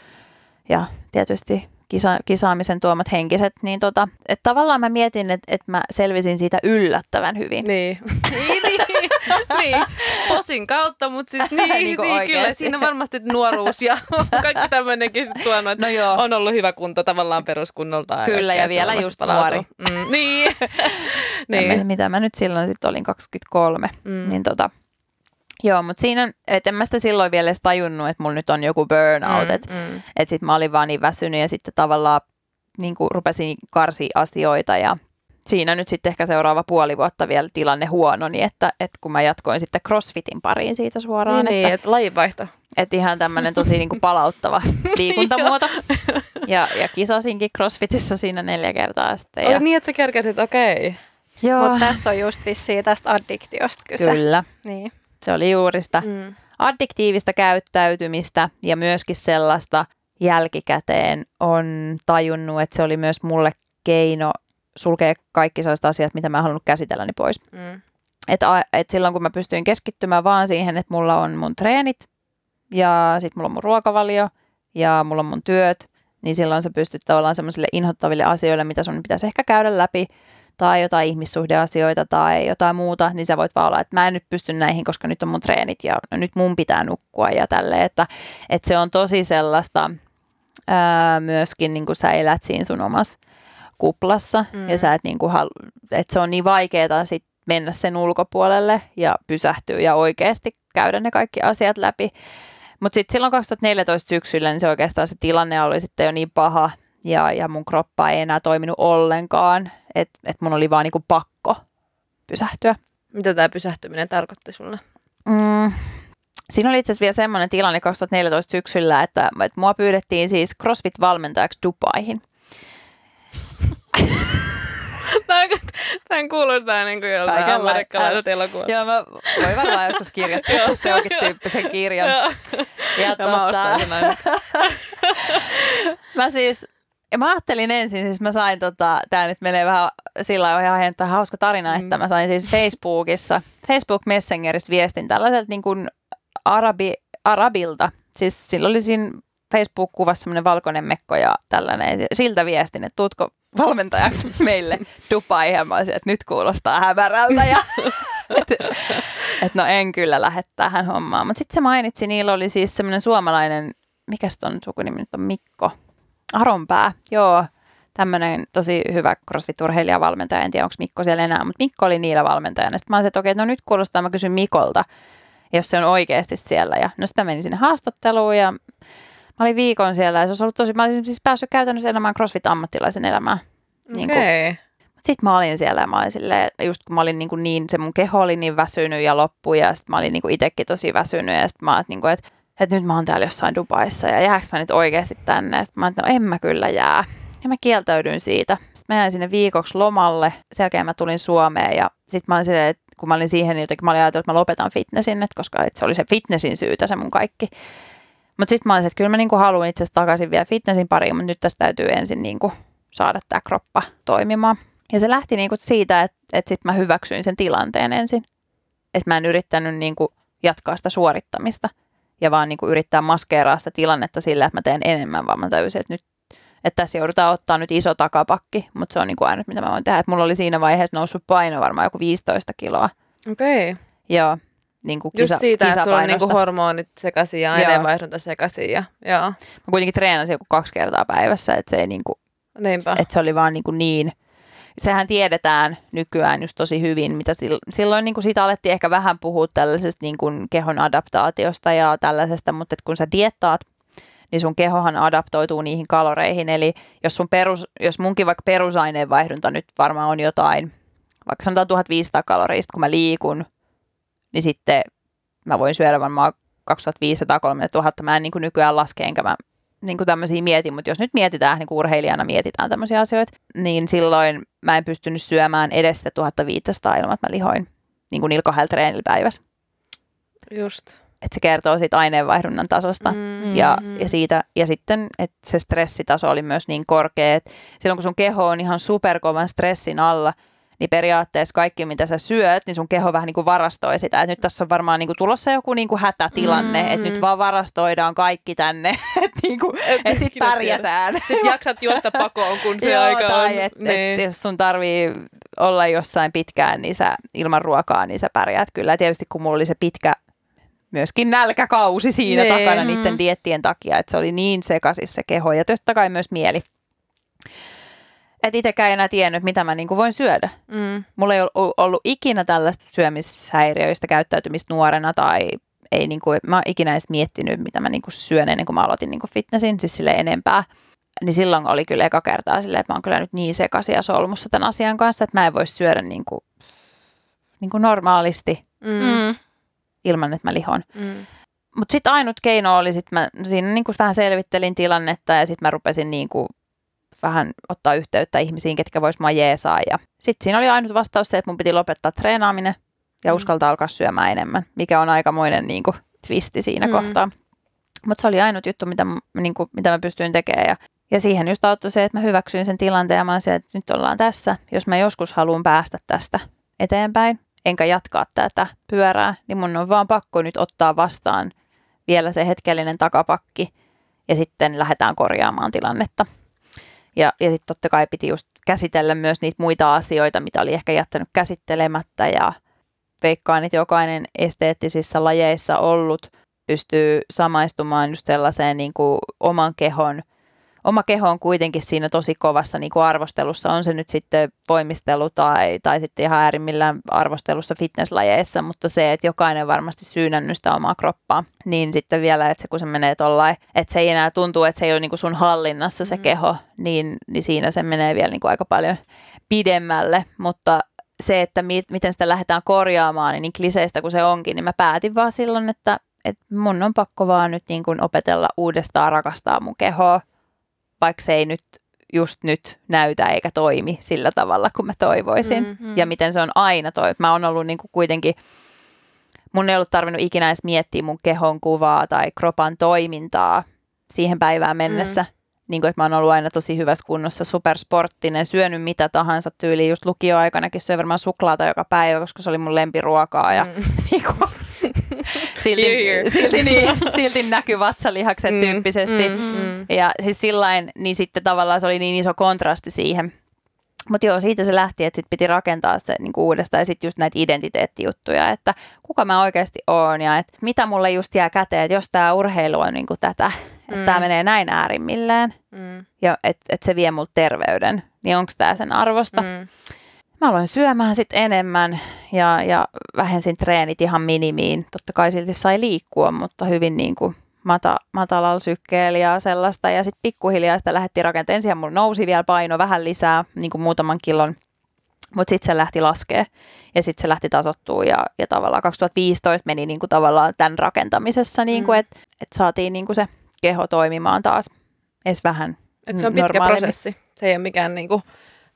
ja tietysti kisa, kisaamisen tuomat henkiset, niin tota, että tavallaan mä mietin, että, että mä selvisin siitä yllättävän hyvin. Niin. niin, niin, niin. Posin kautta, mutta siis [laughs] niin, niin, niin kyllä. Siinä varmasti nuoruus ja [laughs] kaikki tämmöinenkin tuonut, että no joo. on ollut hyvä kunto tavallaan peruskunnolta. Kyllä, ja, ja vielä just nuori. Mm, niin. [laughs] niin. Mitä mä nyt silloin sitten olin 23, mm. niin tota, Joo, mutta siinä, että en mä sitä silloin vielä edes tajunnut, että mulla nyt on joku burnout, mm, että mm. et sitten mä olin vaan niin väsynyt ja sitten tavallaan niin kuin rupesin karsi asioita ja siinä nyt sitten ehkä seuraava puoli vuotta vielä tilanne huono, niin että, että kun mä jatkoin sitten crossfitin pariin siitä suoraan. Niin, että, niin, että lajinvaihto. Että ihan tämmöinen tosi [laughs] niin kuin palauttava liikuntamuoto. ja, ja kisasinkin crossfitissä siinä neljä kertaa sitten. Ja... niin, että sä kerkäsit, okei. Okay. Joo. Mutta tässä on just vissiin tästä addiktiosta kyse. Kyllä. Niin. Se oli juuri sitä mm. addiktiivista käyttäytymistä ja myöskin sellaista jälkikäteen on tajunnut, että se oli myös mulle keino sulkea kaikki sellaiset asiat, mitä mä en halunnut käsitelläni pois. Mm. Et, et silloin kun mä pystyin keskittymään vaan siihen, että mulla on mun treenit ja sitten mulla on mun ruokavalio ja mulla on mun työt, niin silloin sä pystyt tavallaan semmoisille inhottaville asioille, mitä sun pitäisi ehkä käydä läpi, tai jotain ihmissuhdeasioita tai jotain muuta, niin sä voit vaan olla, että mä en nyt pysty näihin, koska nyt on mun treenit ja nyt mun pitää nukkua ja tälleen, että, että se on tosi sellaista ää, myöskin, niin kuin sä elät siinä sun omassa kuplassa mm. ja sä et niin kuin, että se on niin vaikeaa sit mennä sen ulkopuolelle ja pysähtyä ja oikeasti käydä ne kaikki asiat läpi. Mutta sitten silloin 2014 syksyllä, niin se oikeastaan se tilanne oli sitten jo niin paha, ja, ja mun kroppa ei enää toiminut ollenkaan, että et mun oli vaan niinku pakko pysähtyä. Mitä tämä pysähtyminen tarkoitti sulle? Mm, siinä oli itse asiassa vielä semmoinen tilanne 2014 syksyllä, että, että mua pyydettiin siis CrossFit-valmentajaksi Dubaihin. Tämän kuulostaa niin kuin joltain Kaikenlaista. amerikkalaiselta elokuvalta. Joo, mä voin varmaan joskus kirjoittaa tästä jonkin tyyppisen kirjan. Ja, Ja mä ostan sen aina. [laughs] mä siis, ja mä ajattelin ensin, siis mä sain tota, tää nyt menee vähän sillä lailla ihan hentaa hauska tarina, että Mm. mä sain siis Facebookissa, Facebook Messengeristä viestin tällaiselta niin kuin arabi, arabilta. Siis sillä oli siinä Facebook-kuvassa semmoinen valkoinen mekko ja tällainen. Siltä viestin, että tuutko valmentajaksi [laughs] meille Dubai. Ja mä olisin, että nyt kuulostaa hämärältä. Ja, [laughs] et, et no en kyllä lähde tähän hommaan. Mutta sitten se mainitsi, niillä oli siis semmoinen suomalainen, mikä ton sukunimi nyt on, Mikko Aronpää. Joo, tämmöinen tosi hyvä CrossFit-urheilijavalmentaja. En tiedä, onko Mikko siellä enää, mutta Mikko oli niillä valmentajana. Sitten mä olisin, että okei, no nyt kuulostaa, mä kysyn Mikolta, jos se on oikeasti siellä. Ja no sitten menin sinne haastatteluun ja mä olin viikon siellä ja se olisi ollut tosi, mä olisin siis päässyt käytännössä elämään CrossFit-ammattilaisen elämää. Niin kuin- Okei. Sitten mä olin siellä ja mä olin silleen, just kun mä olin niin, kuin niin se mun keho oli niin väsynyt ja loppu ja sitten mä olin niin kuin itsekin tosi väsynyt ja sitten mä olin, niin kuin, että, että nyt mä oon täällä jossain Dubaissa ja jääkö mä nyt oikeasti tänne sitten mä että no en mä kyllä jää. Ja mä kieltäydyin siitä. Sitten mä jäin sinne viikoksi lomalle. Sen jälkeen mä tulin Suomeen ja sitten mä olin silleen, että kun mä olin siihen, niin jotenkin mä olin ajatellut, että mä lopetan fitnessin, että koska se oli se fitnessin syytä se mun kaikki. Mutta sitten mä olin, että kyllä mä niinku haluan itse asiassa takaisin vielä fitnessin pariin, mutta nyt tästä täytyy ensin niinku saada tämä kroppa toimimaan. Ja se lähti niinku siitä, että, että sitten mä hyväksyin sen tilanteen ensin. Että mä en yrittänyt niinku jatkaa sitä suorittamista ja vaan niinku yrittää maskeeraa sitä tilannetta sillä, että mä teen enemmän, vaan mä täysin, että nyt että tässä joudutaan ottaa nyt iso takapakki, mutta se on niinku ainut, mitä mä voin tehdä. Et mulla oli siinä vaiheessa noussut paino varmaan joku 15 kiloa. Okei. Joo, niin kuin Just kisa, siitä, että sulla on niinku kisapainosta. hormonit sekaisin ja aineenvaihdunta sekaisin. Ja, joo, Mä kuitenkin treenasin joku kaksi kertaa päivässä, että se, ei niinku, niinpä. että se oli vaan niinku niin. Sehän tiedetään nykyään just tosi hyvin, mitä sil- silloin niinku siitä alettiin ehkä vähän puhua tällaisesta niinku kehon adaptaatiosta ja tällaisesta, mutta kun sä diettaat, niin sun kehohan adaptoituu niihin kaloreihin. Eli jos, sun perus, jos munkin vaikka perusaineenvaihdunta nyt varmaan on jotain, vaikka sanotaan 1500 kaloreista, kun mä liikun, niin sitten mä voin syödä varmaan 2500-3000. Mä en niin kuin nykyään laske, enkä mä niin kuin tämmöisiä mietin, mutta jos nyt mietitään, niin kuin urheilijana mietitään tämmöisiä asioita, niin silloin mä en pystynyt syömään edes sitä 1500 ilman, että mä lihoin niin kuin niillä treenillä päivässä. Just. Että se kertoo siitä aineenvaihdunnan tasosta. Mm. Ja, ja, siitä, ja sitten, että se stressitaso oli myös niin korkea, että silloin kun sun keho on ihan superkovan stressin alla, niin periaatteessa kaikki, mitä sä syöt, niin sun keho vähän niin kuin varastoi sitä. Että nyt tässä on varmaan niin kuin tulossa joku niin kuin hätätilanne, Mm. että nyt vaan varastoidaan kaikki tänne, [laughs] että niin kuin, et sit ikinä pärjätään. Sitten jaksat juosta pakoon, kun se Joo, aika on. tai että niin. et jos sun tarvii olla jossain pitkään niin sä, ilman ruokaa, niin sä pärjäät kyllä. Ja tietysti kun mulla oli se pitkä myöskin nälkäkausi siinä Niin. takana Mm. niiden diettien takia, että se oli niin sekaisin se keho ja totta kai myös mieli. Että itsekään ei enää tiennyt, mitä mä niinku voin syödä. Mm. Mulla ei ollut, ikinä tällaista syömishäiriöistä käyttäytymistä nuorena tai ei niinku, mä oon ikinä edes miettinyt, mitä mä niinku syön ennen kuin mä aloitin niinku fitnessin, siis sille enempää. Niin silloin oli kyllä eka kertaa silleen, että mä oon kyllä nyt niin sekaisin ja solmussa tämän asian kanssa, että mä en voi syödä niinku, niinku normaalisti Mm. Mm. ilman, että mä lihon. Mm. Mutta sitten ainut keino oli, sit mä siinä niinku vähän selvittelin tilannetta ja sitten mä rupesin niinku vähän ottaa yhteyttä ihmisiin, ketkä vois mua jeesaa. Ja sitten siinä oli ainut vastaus se, että mun piti lopettaa treenaaminen ja Mm. uskaltaa alkaa syömään enemmän, mikä on aikamoinen niinku twisti siinä Mm. kohtaa. Mutta se oli ainut juttu, mitä, mä- niinku, mitä mä pystyin tekemään. Ja, ja siihen just auttoi se, että mä hyväksyin sen tilanteen ja mä olisin, että nyt ollaan tässä. Jos mä joskus haluan päästä tästä eteenpäin, enkä jatkaa tätä pyörää, niin mun on vaan pakko nyt ottaa vastaan vielä se hetkellinen takapakki ja sitten lähdetään korjaamaan tilannetta. Ja, ja sitten totta kai piti just käsitellä myös niitä muita asioita, mitä oli ehkä jättänyt käsittelemättä. Ja veikkaan, että jokainen esteettisissä lajeissa ollut pystyy samaistumaan just sellaiseen niin kuin oman kehon, oma keho on kuitenkin siinä tosi kovassa niin kuin arvostelussa, on se nyt sitten voimistelu tai, tai sitten ihan äärimmillään arvostelussa fitnesslajeissa, mutta se, että jokainen varmasti syynännyt sitä omaa kroppaa, niin sitten vielä, että se kun se menee tollain, että se ei enää tuntuu, että se ei ole niin kuin sun hallinnassa se Mhm. keho, niin, niin siinä se menee vielä niin kuin aika paljon pidemmälle, mutta se, että mi- miten sitä lähdetään korjaamaan, niin, niin kliseistä kuin se onkin, niin mä päätin vaan silloin, että, että mun on pakko vaan nyt niin kuin opetella uudestaan rakastaa mun kehoa, vaikka se ei nyt just nyt näytä eikä toimi sillä tavalla, kuin mä toivoisin. Mm, mm. Ja miten se on aina toi. Mä oon ollut niin kuin kuitenkin, mun ei ollut tarvinnut ikinä edes miettiä mun kehon kuvaa tai kropan toimintaa siihen päivään mennessä. Mm. Niin kuin, että mä oon ollut aina tosi hyvässä kunnossa, supersporttinen, syönyt mitä tahansa tyyliin. Just lukioaikanakin söin varmaan suklaata joka päivä, koska se oli mun lempiruokaa. Ja Mm. [laughs] niin kuin, [laughs] silti, [laughs] silti, niin, [laughs] silti näkyy vatsalihakset mm, tyyppisesti. Mm, mm. Ja siis sillain, niin sitten tavallaan se oli niin iso kontrasti siihen. Mutta joo, siitä se lähti, että sitten piti rakentaa se niin uudestaan ja sitten just näitä identiteettijuttuja, että kuka mä oikeasti oon ja että mitä mulle just jää käteen, että jos tämä urheilu on niin kuin tätä, että Mm. tämä menee näin äärimmilleen Mm. ja että et se vie multa terveyden, niin onko tämä sen arvosta? Mm. Mä aloin syömään sitten enemmän ja, ja vähensin treenit ihan minimiin. Totta kai silti sai liikkua, mutta hyvin niin kuin mata, matalalla sykkeellä ja sellaista. Ja sitten pikkuhiljaa sitä lähdettiin rakentamaan. Ensin mulla nousi vielä paino vähän lisää, niin kuin muutaman kilon. Mutta sitten se lähti laskee ja sitten se lähti tasottua ja, ja tavallaan 2015 meni niin kuin tavallaan tämän rakentamisessa, niin kuin, Mm. että et saatiin niin kuin se keho toimimaan taas edes vähän Et se on pitkä prosessi. Se ei ole mikään niinku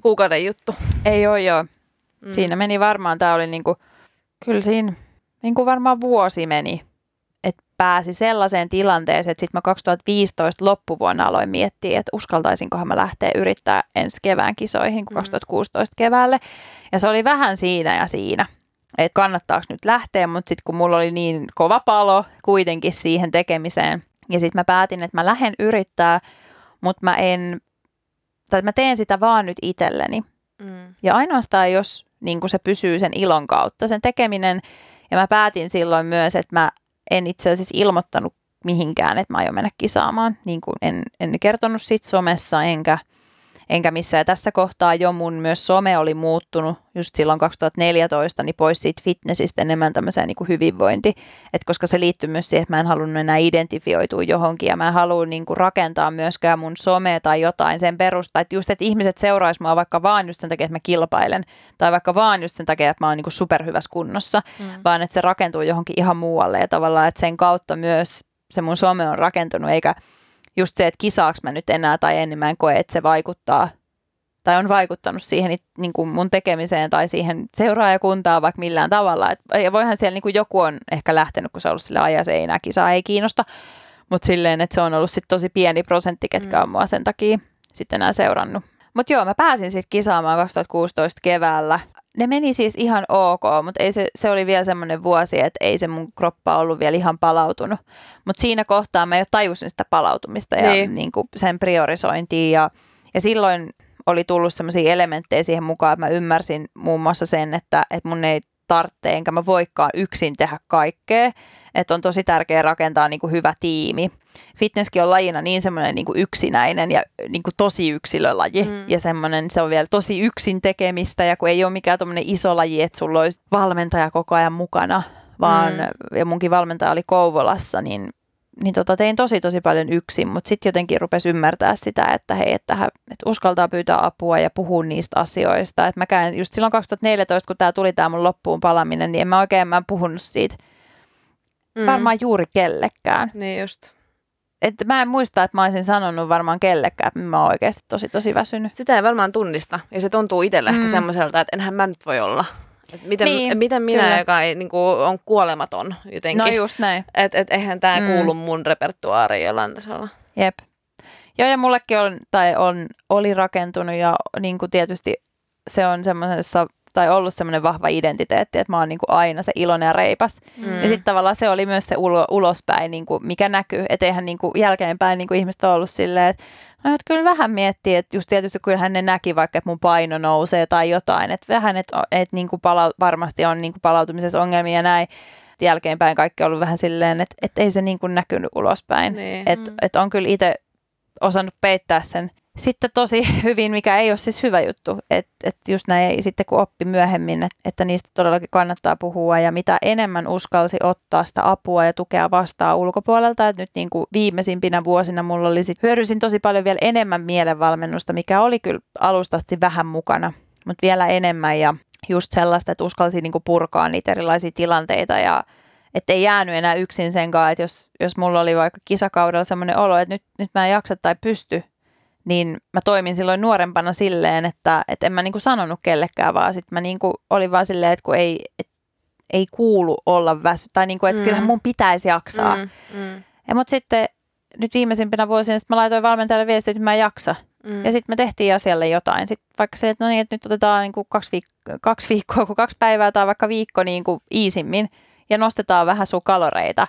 kuukauden juttu. Ei ole joo. Mm. Siinä meni varmaan, tämä oli niinku, kyllä siinä niinku varmaan vuosi meni, että pääsi sellaiseen tilanteeseen, että sitten mä 2015 loppuvuonna aloin miettiä, että uskaltaisinkohan mä lähteä yrittää ensi kevään kisoihin kuin Mm. 2016 keväälle. Ja se oli vähän siinä ja siinä, että kannattaako nyt lähteä, mutta sitten kun mulla oli niin kova palo kuitenkin siihen tekemiseen, ja sitten mä päätin, että mä lähden yrittää, mutta mä en, tai mä teen sitä vaan nyt itselleni. Mm. Ja ainoastaan jos niin kuin se pysyy sen ilon kautta, sen tekeminen, ja mä päätin silloin myös, että mä en itse asiassa ilmoittanut mihinkään, että mä aion mennä kisaamaan. Niin kuin en, en kertonut sit somessa, enkä, enkä missään. Ja tässä kohtaa jo mun myös some oli muuttunut just silloin 2014, niin pois siitä fitnessistä enemmän tämmöiseen niin kuin hyvinvointi. Et koska se liittyy myös siihen, että mä en halunnut enää identifioitua johonkin ja mä en halua niin kuin rakentaa myöskään mun somea tai jotain sen perusta. Että just, että ihmiset seuraisi mua vaikka vaan just sen takia, että mä kilpailen tai vaikka vaan just sen takia, että mä oon niin kuin superhyvässä kunnossa, Mm. vaan että se rakentuu johonkin ihan muualle ja tavallaan, että sen kautta myös se mun some on rakentunut, eikä just se, että kisaaks mä nyt enää tai en, niin mä en koe, että se vaikuttaa tai on vaikuttanut siihen niin kuin mun tekemiseen tai siihen seuraajakuntaan vaikka millään tavalla. Et, ja voihan siellä niin kuin joku on ehkä lähtenyt, kun se on ollut sille ajan, se ei enää kisaa, ei kiinnosta, mutta silleen, että se on ollut sit tosi pieni prosentti, ketkä Mm. on mua sen takia sitten enää seurannut. Mutta joo, mä pääsin sitten kisaamaan 2016 keväällä. Ne meni siis ihan ok, mutta ei se, se oli vielä semmoinen vuosi, että ei se mun kroppa ollut vielä ihan palautunut. Mutta siinä kohtaa mä jo tajusin sitä palautumista ja Niin. niin. kuin sen priorisointia. Ja, ja silloin oli tullut semmoisia elementtejä siihen mukaan, että mä ymmärsin muun muassa sen, että, että mun ei tarvitse, enkä mä voikaan yksin tehdä kaikkea. Että on tosi tärkeää rakentaa niin kuin hyvä tiimi. Fitnesskin on lajina niin semmoinen niin kuin yksinäinen ja niin kuin tosi yksilölaji. Mm. Ja semmoinen, se on vielä tosi yksin tekemistä ja kun ei ole mikään tommoinen iso laji, että sulla olisi valmentaja koko ajan mukana, vaan Mm. ja munkin valmentaja oli Kouvolassa, niin niin tota, tein tosi tosi paljon yksin, mutta sitten jotenkin rupesi ymmärtää sitä, että hei, että, hän, että uskaltaa pyytää apua ja puhua niistä asioista. Et mäkään, just silloin 2014, kun tämä tuli tämä mun loppuun palaminen, niin en mä oikein mä en puhunut siitä mm. varmaan juuri kellekään. Niin just. Et mä en muista, että mä olisin sanonut varmaan kellekään, että mä oon oikeasti tosi tosi väsynyt. Sitä ei varmaan tunnista. Ja se tuntuu itselle mm. ehkä Mm. semmoiselta, että enhän mä nyt voi olla. Et miten, Niin, miten minä, kyllä. joka ei, niin kuin, on kuolematon jotenkin. No just näin. Että et, eihän tämä mm. kuulu mun repertuaariin jollain tasolla. Jep. Joo, ja mullekin on, tai on, oli rakentunut ja niin kuin tietysti se on semmoisessa, tai ollut semmoinen vahva identiteetti, että mä oon niin kuin aina se iloinen ja reipas. Mm. Ja sitten tavallaan se oli myös se ulo, ulospäin, niin kuin mikä näkyy. Että eihän niin kuin jälkeenpäin niin kuin ihmiset on ollut silleen, että no, että kyllä vähän miettii, että just tietysti kyllähän ne näki vaikka, että mun paino nousee tai jotain. Että vähän, että, että niin kuin pala- varmasti on niin kuin palautumisessa ongelmia ja näin. Jälkeenpäin kaikki on ollut vähän silleen, että, että ei se niin kuin näkynyt ulospäin. Niin. Että et on kyllä itse osannut peittää sen sitten tosi [laughs] hyvin, mikä ei ole siis hyvä juttu. Että et just näin sitten kun oppi myöhemmin, että, että niistä todellakin kannattaa puhua ja mitä enemmän uskalsi ottaa sitä apua ja tukea vastaan ulkopuolelta. Että nyt niin kuin viimeisimpinä vuosina mulla oli sit, hyödyisin tosi paljon vielä enemmän mielenvalmennusta, mikä oli kyllä alustasti vähän mukana, mutta vielä enemmän ja just sellaista, että uskalsi niin kuin purkaa niitä erilaisia tilanteita ja että ei jäänyt enää yksin senkaan, että jos, jos mulla oli vaikka kisakaudella semmoinen olo, että nyt, nyt mä en jaksa tai pysty, niin mä toimin silloin nuorempana silleen, että, että en mä niinku sanonut kellekään, vaan sitten mä niinku olin vaan silleen, että kun ei, et, ei kuulu olla väsy, tai niinku, että mm. kyllähän mun pitäisi jaksaa. Mm. Mm. Ja mut sitten nyt viimeisimpinä vuosina sit mä laitoin valmentajalle viestiä, että mä en jaksa. Mm. Ja sitten me tehtiin asialle jotain. Sitten vaikka se, että no niin, että nyt otetaan niinku kaksi, viik- kaksi viikkoa kuin kaksi päivää tai vaikka viikko niinku iisimmin ja nostetaan vähän sun kaloreita.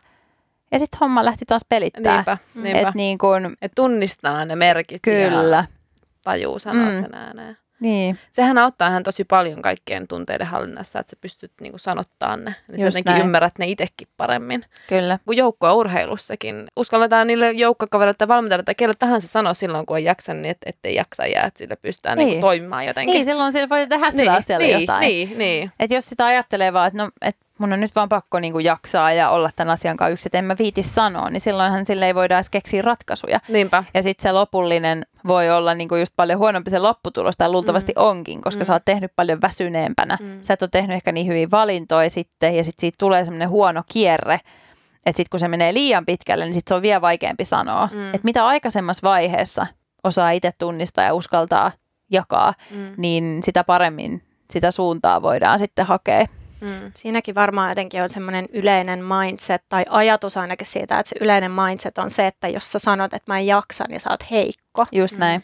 Ja sitten homma lähti taas pelittää. Niinpä, niinpä. Et niin kun, Et tunnistaa ne merkit kyllä. ja tajuu sanoa Mm. sen ääneen. Niin. Sehän auttaa hän tosi paljon kaikkien tunteiden hallinnassa, että sä pystyt niinku sanottaa ne. Niin sä jotenkin näin. ymmärrät ne itsekin paremmin. Kyllä. Kun joukkoa urheilussakin. Uskalletaan niille joukkokavereille tai valmentajille tai kelle tahansa sanoa silloin, kun ei jaksa, niin et, ettei jaksa jää, että sille pystytään Niin. niinku toimimaan jotenkin. Niin, silloin sillä voi tehdä sillä niin, asialla niin, jotain. Niin, niin. Et jos sitä ajattelee vaan, että no, et mun on nyt vaan pakko niinku jaksaa ja olla tämän asian kanssa yksin, että en mä viiti sanoa, niin silloinhan sille ei voida edes keksiä ratkaisuja. Niinpä. Ja sitten se lopullinen voi olla niinku just paljon huonompi se lopputulos, tai luultavasti mm. onkin, koska mm. sä oot tehnyt paljon väsyneempänä. Mm. Sä et ole tehnyt ehkä niin hyvin valintoja sitten, ja sitten siitä tulee semmoinen huono kierre, että sitten kun se menee liian pitkälle, niin sitten se on vielä vaikeampi sanoa. Mm. Että mitä aikaisemmassa vaiheessa osaa itse tunnistaa ja uskaltaa jakaa, mm. niin sitä paremmin sitä suuntaa voidaan sitten hakea. Mm. Siinäkin varmaan jotenkin on semmoinen yleinen mindset tai ajatus ainakin siitä, että se yleinen mindset on se, että jos sä sanot, että mä en jaksa, niin sä oot heikko. Just näin.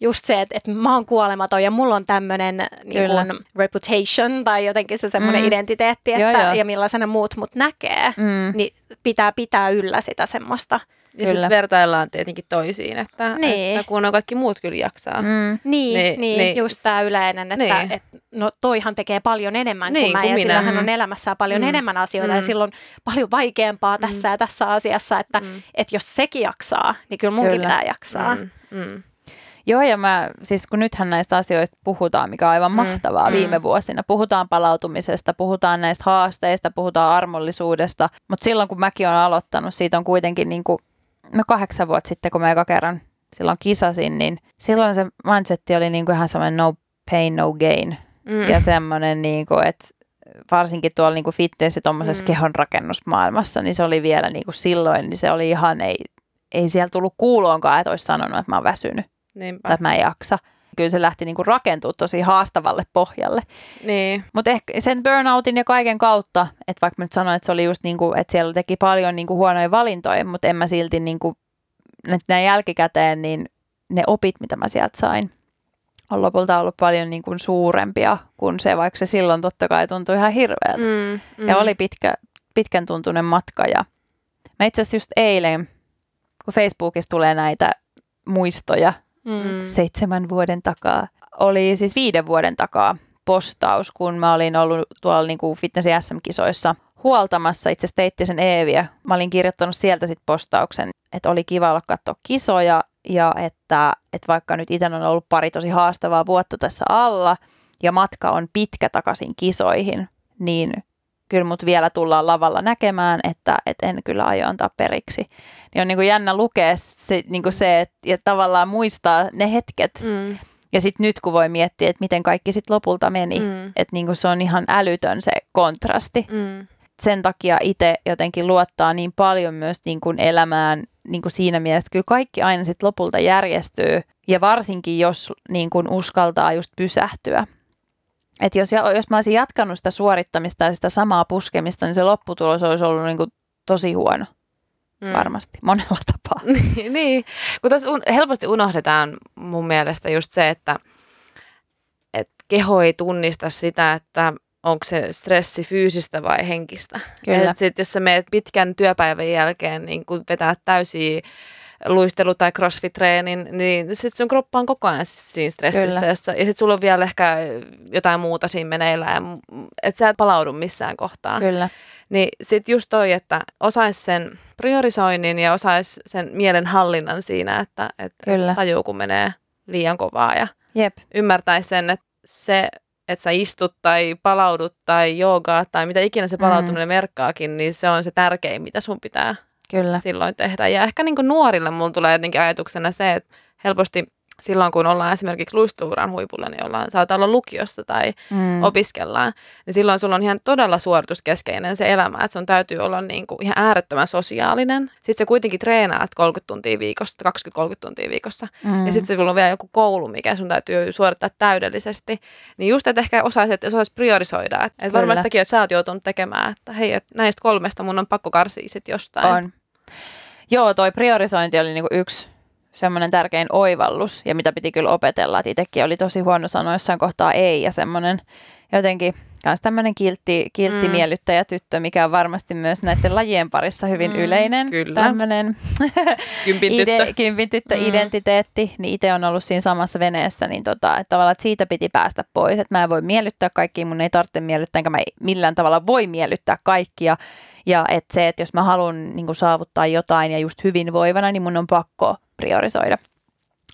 Just se, että, että mä oon kuolematon ja mulla on tämmöinen niin kun, reputation tai jotenkin se semmoinen Mm. identiteetti, Joo, että, joo. ja millaisena muut mut näkee, Mm. niin pitää pitää yllä sitä semmoista. Ja sitten vertaillaan tietenkin toisiin, että, Niin. että kun on kaikki muut kyllä jaksaa. Mm. Niin, Niin, niin, niin niin. just tämä yleinen, että Niin. et, no toihan tekee paljon enemmän Niin, kuin mä kuin ja minä. sillä hän Mm. on elämässään paljon Mm. enemmän asioita Mm. ja silloin paljon vaikeampaa tässä ja tässä asiassa, että Mm. et jos sekin jaksaa, niin kyllä munkin Kyllä. pitää jaksaa. Mm. Mm. Joo, ja mä, siis kun nythän näistä asioista puhutaan, mikä on aivan Mm, mahtavaa mm. viime vuosina. Puhutaan palautumisesta, puhutaan näistä haasteista, puhutaan armollisuudesta. Mutta silloin, kun mäkin olen aloittanut, siitä on kuitenkin niin kuin, no kahdeksan vuotta sitten, kun mä eka kerran silloin kisasin, niin silloin se mindsetti oli niin kuin ihan semmoinen no pain, no gain. Mm. Ja semmoinen, niin kuin, että varsinkin tuolla niin kuin fitness- ja tuommoisessa Mm. kehonrakennusmaailmassa, niin se oli vielä niin kuin silloin, niin se oli ihan, ei, ei siellä tullut kuuloonkaan, että olisi sanonut, että mä oon väsynyt Niinpä. tai että mä en jaksa. Kyllä se lähti niinku rakentua tosi haastavalle pohjalle. Niin. Mutta ehkä sen burnoutin ja kaiken kautta, että vaikka mä nyt sanoin, että se oli just niinku, että siellä teki paljon niinku huonoja valintoja, mutta en mä silti niinku, nyt näin jälkikäteen, niin ne opit, mitä mä sieltä sain, on lopulta ollut paljon niinku suurempia kuin se, vaikka se silloin totta kai tuntui ihan hirveältä. Mm. Mm. Ja oli pitkä, pitkän tuntunen matka ja mä itse asiassa just eilen, kun Facebookissa tulee näitä muistoja Mm. Seitsemän vuoden takaa. Oli siis viiden vuoden takaa postaus, kun mä olin ollut tuolla niin kuin Fitness SM-kisoissa huoltamassa itse asiassa Teittisen Eeviä. Mä olin kirjoittanut sieltä sit postauksen, että oli kiva olla katsoa kisoja ja että, että vaikka nyt itse on ollut pari tosi haastavaa vuotta tässä alla ja matka on pitkä takaisin kisoihin, niin kyllä mut vielä tullaan lavalla näkemään, että, että en kyllä aio antaa periksi. Niin on niin kuin jännä lukea se, niin kuin se että, ja tavallaan muistaa ne hetket. Mm. Ja sitten nyt kun voi miettiä, että miten kaikki sitten lopulta meni, Mm. että niin kuin se on ihan älytön se kontrasti. Mm. Sen takia itse jotenkin luottaa niin paljon myös niin kuin elämään niin kuin siinä mielessä, että kyllä kaikki aina sitten lopulta järjestyy. Ja varsinkin, jos niin kuin uskaltaa just pysähtyä. Et jos, jos mä olisin jatkanut sitä suorittamista ja sitä samaa puskemista, niin se lopputulos olisi ollut niin kuin tosi huono Mm. varmasti monella tapaa. [laughs] niin, kun tuossa un- helposti unohdetaan mun mielestä just se, että, että keho ei tunnista sitä, että onko se stressi fyysistä vai henkistä. Kyllä. Et sit, jos sä meet pitkän työpäivän jälkeen niin kun vetää täysiä luistelu- tai crossfit-treenin, niin sit sun kroppa on koko ajan siinä stressissä. Kyllä. Jossa, ja sit sulla on vielä ehkä jotain muuta siinä meneillään, että sä et palaudu missään kohtaa. Kyllä. Niin sitten just toi, että osaisi sen priorisoinnin ja osaisi sen mielen hallinnan siinä, että, että Kyllä. tajuu, kun menee liian kovaa ja Jep. ymmärtäisi sen, että se, että sä istut tai palaudut tai joogaa tai mitä ikinä se palautuminen merkkaakin, niin se on se tärkein, mitä sun pitää Kyllä. silloin tehdä. Ja ehkä niin kuin nuorille mulla tulee jotenkin ajatuksena se, että helposti silloin kun ollaan esimerkiksi luistuuran huipulla, niin ollaan, saattaa olla lukiossa tai mm. opiskellaan, niin silloin sulla on ihan todella suorituskeskeinen se elämä, että sun täytyy olla niin kuin ihan äärettömän sosiaalinen. Sitten sä kuitenkin treenaat 30 tuntia viikossa, 20-30 tuntia viikossa, mm. ja sitten sulla on vielä joku koulu, mikä sun täytyy suorittaa täydellisesti. Niin just, että ehkä osaisit, osaisit priorisoida, että et varmaan sitäkin, että sä oot joutunut tekemään, että hei, että näistä kolmesta mun on pakko karsia sit jostain. On. Joo, toi priorisointi oli niinku yksi semmoinen tärkein oivallus ja mitä piti kyllä opetella. Että itsekin oli tosi huono sanoa jossain kohtaa ei ja semmoinen jotenkin myös tämmöinen kiltti, kiltti mm. miellyttäjä tyttö, mikä on varmasti myös näiden lajien parissa hyvin mm, yleinen. Kyllä. Tämmöinen [laughs] kympin tyttö, ide, kympin tyttö mm. identiteetti, niin itse on ollut siinä samassa veneessä, niin tota, että tavallaan että siitä piti päästä pois, että mä en voi miellyttää kaikkia, mun ei tarvitse miellyttää, enkä mä millään tavalla voi miellyttää kaikkia. Ja että se, että jos mä haluan niin saavuttaa jotain ja just hyvinvoivana, niin mun on pakko priorisoida.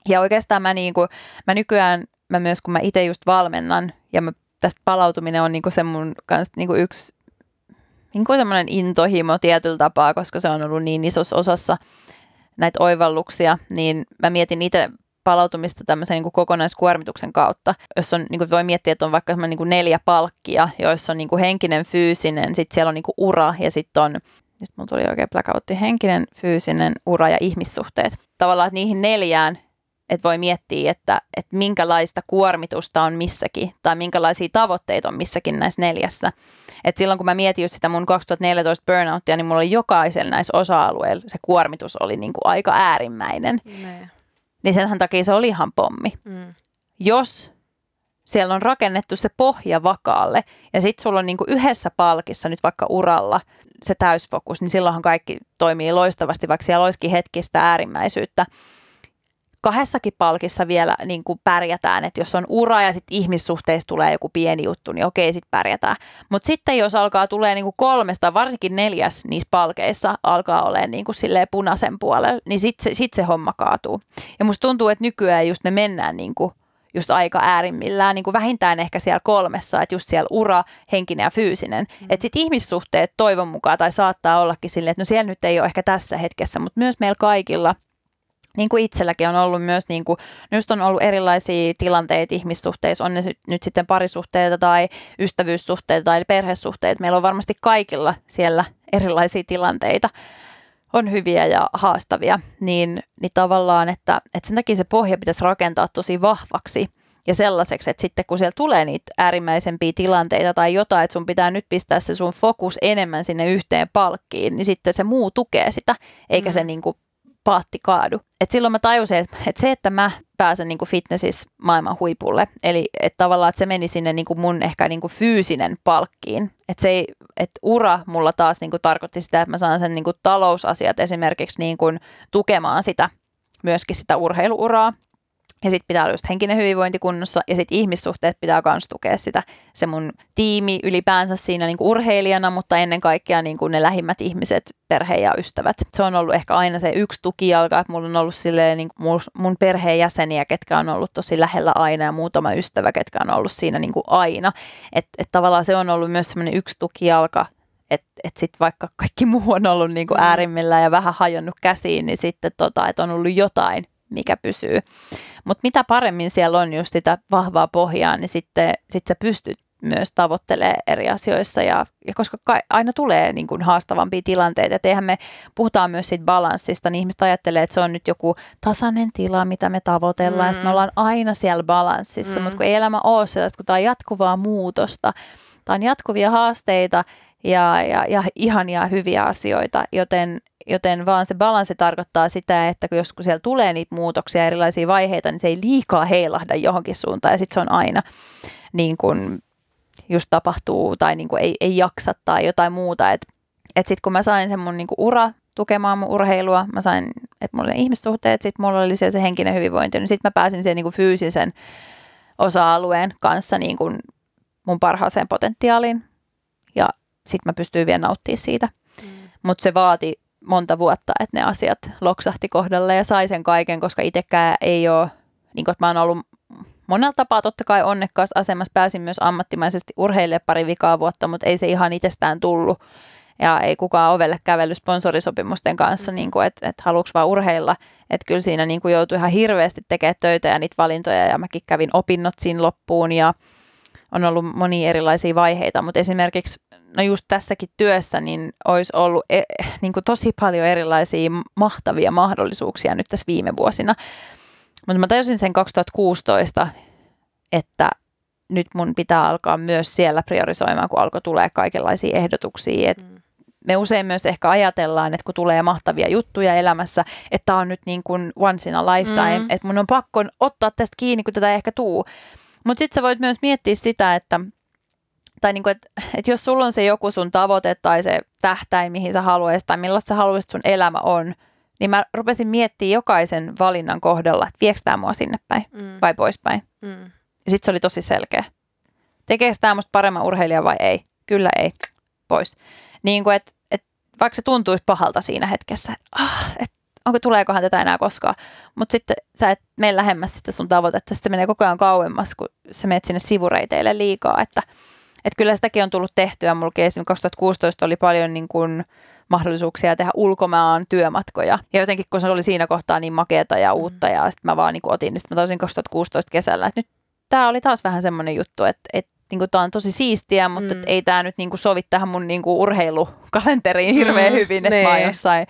Ja oikeastaan mä, niin kuin, mä nykyään, mä myös kun mä itse just valmennan ja mä, tästä palautuminen on niin kuin se mun kanssa niin kuin yksi niin kuin semmoinen intohimo tietyllä tapaa, koska se on ollut niin isossa osassa näitä oivalluksia, niin mä mietin itse palautumista tämmöisen niin kuin kokonaiskuormituksen kautta, jos on, niin kuin voi miettiä, että on vaikka niin kuin neljä palkkia, joissa on niin kuin henkinen, fyysinen, sitten siellä on niin kuin ura ja sitten on nyt mulla tuli oikein blackoutti, henkinen, fyysinen, ura ja ihmissuhteet. Tavallaan, että niihin neljään, että voi miettiä, että, että minkälaista kuormitusta on missäkin, tai minkälaisia tavoitteita on missäkin näissä neljässä. Et silloin kun mä mietin just sitä mun 2014 burnouttia, niin mulla oli jokaisella näissä osa-alueilla se kuormitus oli niin kuin aika äärimmäinen. Ne. Niin sen takia se oli ihan pommi. Mm. Jos siellä on rakennettu se pohja vakaalle ja sitten sulla on niin kuin yhdessä palkissa nyt vaikka uralla – se täysfokus, niin silloinhan kaikki toimii loistavasti, vaikka siellä olisikin hetkistä äärimmäisyyttä. Kahdessakin palkissa vielä niin kuin pärjätään, että jos on ura ja sitten ihmissuhteissa tulee joku pieni juttu, niin okei, sitten pärjätään. Mutta sitten jos alkaa tulee niin kuin kolmesta, varsinkin neljäs niissä palkeissa alkaa olemaan niin kuin punaisen puolella, niin sitten se, sit se homma kaatuu. Ja musta tuntuu, että nykyään just me mennään niin kuin just aika äärimmillään, niin kuin vähintään ehkä siellä kolmessa, että just siellä ura, henkinen ja fyysinen. Mm. Että sitten ihmissuhteet toivon mukaan, tai saattaa ollakin silleen, että no siellä nyt ei ole ehkä tässä hetkessä, mutta myös meillä kaikilla – niin kuin itselläkin on ollut myös, niin kuin, just on ollut erilaisia tilanteita ihmissuhteissa, on ne nyt sitten parisuhteita tai ystävyyssuhteita tai perhesuhteita. Meillä on varmasti kaikilla siellä erilaisia tilanteita on hyviä ja haastavia, niin, niin tavallaan, että, että sen takia se pohja pitäisi rakentaa tosi vahvaksi ja sellaiseksi, että sitten kun siellä tulee niitä äärimmäisempiä tilanteita tai jotain, että sun pitää nyt pistää se sun fokus enemmän sinne yhteen palkkiin, niin sitten se muu tukee sitä, eikä mm. se niin kuin paatti kaadu. Et silloin mä tajusin, että, että se, että mä pääsen niin fitnessissä maailman huipulle, eli että tavallaan että se meni sinne niin kuin mun ehkä niin kuin fyysinen palkkiin. Että se ei, että ura mulla taas niin kuin tarkoitti sitä, että mä saan sen niin kuin talousasiat esimerkiksi niin kuin tukemaan sitä, myöskin sitä urheiluuraa. Ja sitten pitää olla just henkinen hyvinvointi kunnossa ja sitten ihmissuhteet pitää myös tukea sitä. Se mun tiimi ylipäänsä siinä niinku urheilijana, mutta ennen kaikkea niinku ne lähimmät ihmiset, perhe ja ystävät. Se on ollut ehkä aina se yksi tukijalka, että mulla on ollut silleen niinku mun perheenjäseniä, ketkä on ollut tosi lähellä aina ja muutama ystävä, ketkä on ollut siinä niinku aina. Että et tavallaan se on ollut myös semmoinen yksi tukijalka että et sitten vaikka kaikki muu on ollut niinku mm. äärimmillä ja vähän hajonnut käsiin, niin sitten tota, että on ollut jotain, mikä pysyy. Mutta mitä paremmin siellä on just sitä vahvaa pohjaa, niin sitten sit sä pystyt myös tavoittelee eri asioissa ja, ja koska ka- aina tulee niin kuin haastavampia tilanteita, että eihän me puhutaan myös siitä balanssista, niin ihmiset ajattelee, että se on nyt joku tasainen tila, mitä me tavoitellaan, mm. me ollaan aina siellä balanssissa, mm. mutta kun ei elämä ole sellaista, kun tämä on jatkuvaa muutosta, tämä on jatkuvia haasteita ja, ja, ja ihania hyviä asioita, joten Joten vaan se balanssi tarkoittaa sitä, että kun joskus siellä tulee niitä muutoksia, erilaisia vaiheita, niin se ei liikaa heilahda johonkin suuntaan ja sitten se on aina niin kuin just tapahtuu tai niin kuin ei, ei jaksa tai jotain muuta. Että et sitten kun mä sain sen mun niin kuin ura tukemaan mun urheilua, mä sain, että mulla oli ihmissuhteet, sitten mulla oli se henkinen hyvinvointi, niin sitten mä pääsin sen niin kuin fyysisen osa-alueen kanssa niin kuin mun parhaaseen potentiaaliin sitten mä pystyin vielä nauttimaan siitä. Mm. Mutta se vaati monta vuotta, että ne asiat loksahti kohdalle ja sai sen kaiken, koska itsekään ei ole, niin kuin, että mä oon ollut monella tapaa totta kai onnekkaassa asemassa. Pääsin myös ammattimaisesti urheille pari vikaa vuotta, mutta ei se ihan itsestään tullut. ja ei kukaan ovelle kävellyt sponsorisopimusten kanssa, mm. niin kuin, että, että haluuks vaan urheilla. Että kyllä siinä niin kuin joutui ihan hirveästi tekemään töitä ja niitä valintoja ja mäkin kävin opinnot siinä loppuun ja on ollut monia erilaisia vaiheita, mutta esimerkiksi no just tässäkin työssä niin olisi ollut e, niin kuin tosi paljon erilaisia mahtavia mahdollisuuksia nyt tässä viime vuosina. Mutta mä tajusin sen 2016, että nyt mun pitää alkaa myös siellä priorisoimaan, kun alkoi tulee kaikenlaisia ehdotuksia. Et mm. Me usein myös ehkä ajatellaan, että kun tulee mahtavia juttuja elämässä, että tämä on nyt niin kuin once in a lifetime, mm. että mun on pakko ottaa tästä kiinni, kun tätä ei ehkä tuu. Mutta sitten sä voit myös miettiä sitä, että tai niin kuin, että, että jos sulla on se joku sun tavoite tai se tähtäin, mihin sä haluaisit tai millaista sä haluaisit sun elämä on, niin mä rupesin miettimään jokaisen valinnan kohdalla, että viekö tämä mua sinne päin mm. vai poispäin. Mm. Ja sitten se oli tosi selkeä. Tekeekö tämä musta paremman urheilija vai ei? Kyllä ei. Pois. Niin kuin, että, että vaikka se tuntuisi pahalta siinä hetkessä, että, ah, että onko tuleekohan tätä enää koskaan. Mutta sitten sä et mene lähemmäs sitä sun tavoitetta, sitten se menee koko ajan kauemmas, kun sä menet sinne sivureiteille liikaa. Että, että kyllä sitäkin on tullut tehtyä. Mulla esimerkiksi 2016 oli paljon niin kuin mahdollisuuksia tehdä ulkomaan työmatkoja. Ja jotenkin kun se oli siinä kohtaa niin makeata ja uutta mm. ja sitten mä vaan niin kuin otin, niin sitten mä taisin 2016 kesällä, että nyt tämä oli taas vähän semmoinen juttu, että, että niin tämä on tosi siistiä, mutta mm. ei tämä nyt niin sovi tähän mun niin urheilukalenteriin hirveän mm. hyvin, että mä oon niin. jossain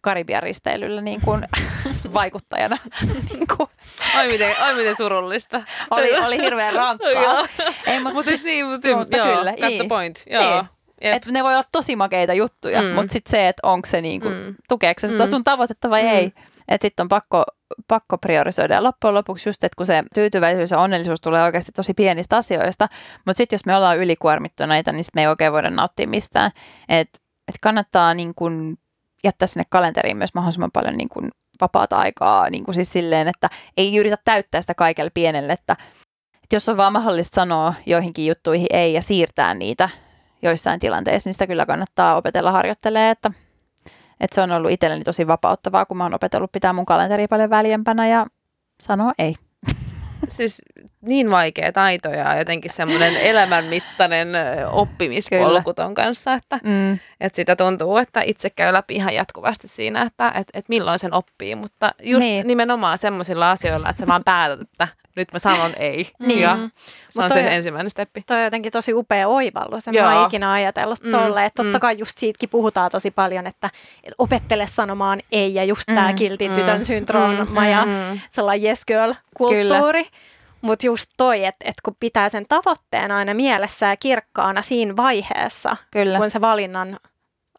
Karibian risteilyllä niin kuin, [laughs] vaikuttajana. [laughs] niin kuin. Ai, miten, ai miten surullista. oli, oli hirveän rankkaa. ei, mutta, mutta siis niin, mutta, mutta joo, kyllä. Got the point. Joo. Niin. Et ne voi olla tosi makeita juttuja, mm. mutta sitten se, että onko se niinku, mm. tukeeko se sitä mm. sun tavoitetta vai mm. ei. Että sitten on pakko, pakko priorisoida. Ja loppujen lopuksi just, että kun se tyytyväisyys ja onnellisuus tulee oikeasti tosi pienistä asioista, mutta sitten jos me ollaan ylikuormittuneita, niin me ei oikein voida nauttia mistään. Että et kannattaa niin kun jättää sinne kalenteriin myös mahdollisimman paljon niin kun vapaata aikaa, niin kuin siis silleen, että ei yritä täyttää sitä kaikelle pienelle, että, että jos on vaan mahdollista sanoa joihinkin juttuihin ei ja siirtää niitä joissain tilanteissa, niin sitä kyllä kannattaa opetella harjoittelee, että, että se on ollut itselleni tosi vapauttavaa, kun mä oon opetellut pitää mun kalenteri paljon väljempänä ja sanoa ei. Siis niin vaikea taito ja jotenkin semmoinen elämänmittainen oppimispolku ton kanssa, että, mm. että sitä tuntuu, että itse käy läpi ihan jatkuvasti siinä, että, että, että milloin sen oppii, mutta just niin. nimenomaan semmoisilla asioilla, että sä vaan päätät, että nyt mä sanon ei. Niin. Ja se on toi, se ensimmäinen steppi. Toi on jotenkin tosi upea oivallus. En mä ikinä ajatellut mm, tolle. Että totta mm. kai just siitäkin puhutaan tosi paljon, että, että opettele sanomaan ei ja just mm, tämä kiltin mm, tytön syndrooma mm, ja mm, sellainen yes girl kulttuuri. Mutta just toi, että et kun pitää sen tavoitteen aina mielessä ja kirkkaana siinä vaiheessa, Kyllä. kun se valinnan